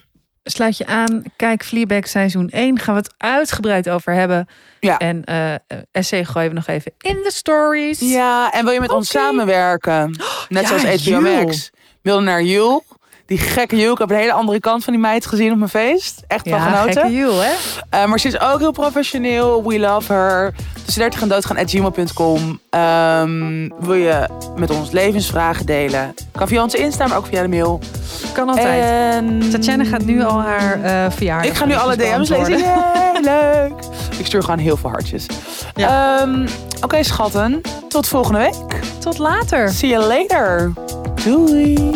Sluit je aan. Kijk Fleabag seizoen 1. Gaan we het uitgebreid over hebben. Ja. En eh essay gooien we nog even in de stories. Ja, en wil je met ons samenwerken? Net Ja, zoals HBO. Max. Wil naar Jul. Die gekke Joe. Ik heb een hele andere kant van die meid gezien op mijn feest. Echt van Ja, genoten. gekke Jul, hè? Eh, maar ze is ook heel professioneel. We love her. Tussen 30 en doodgaan at gmail.com. Ehm, wil je met ons levensvragen delen? Kan via onze Insta, maar ook via de mail. Kan altijd. En... Tatjana gaat nu al haar eh verjaardag. Ik ga nu alle DM's lezen. leuk. Ik stuur gewoon heel veel hartjes. Ehm, Oké, schatten. Tot volgende week. Tot later. See you later. Doei.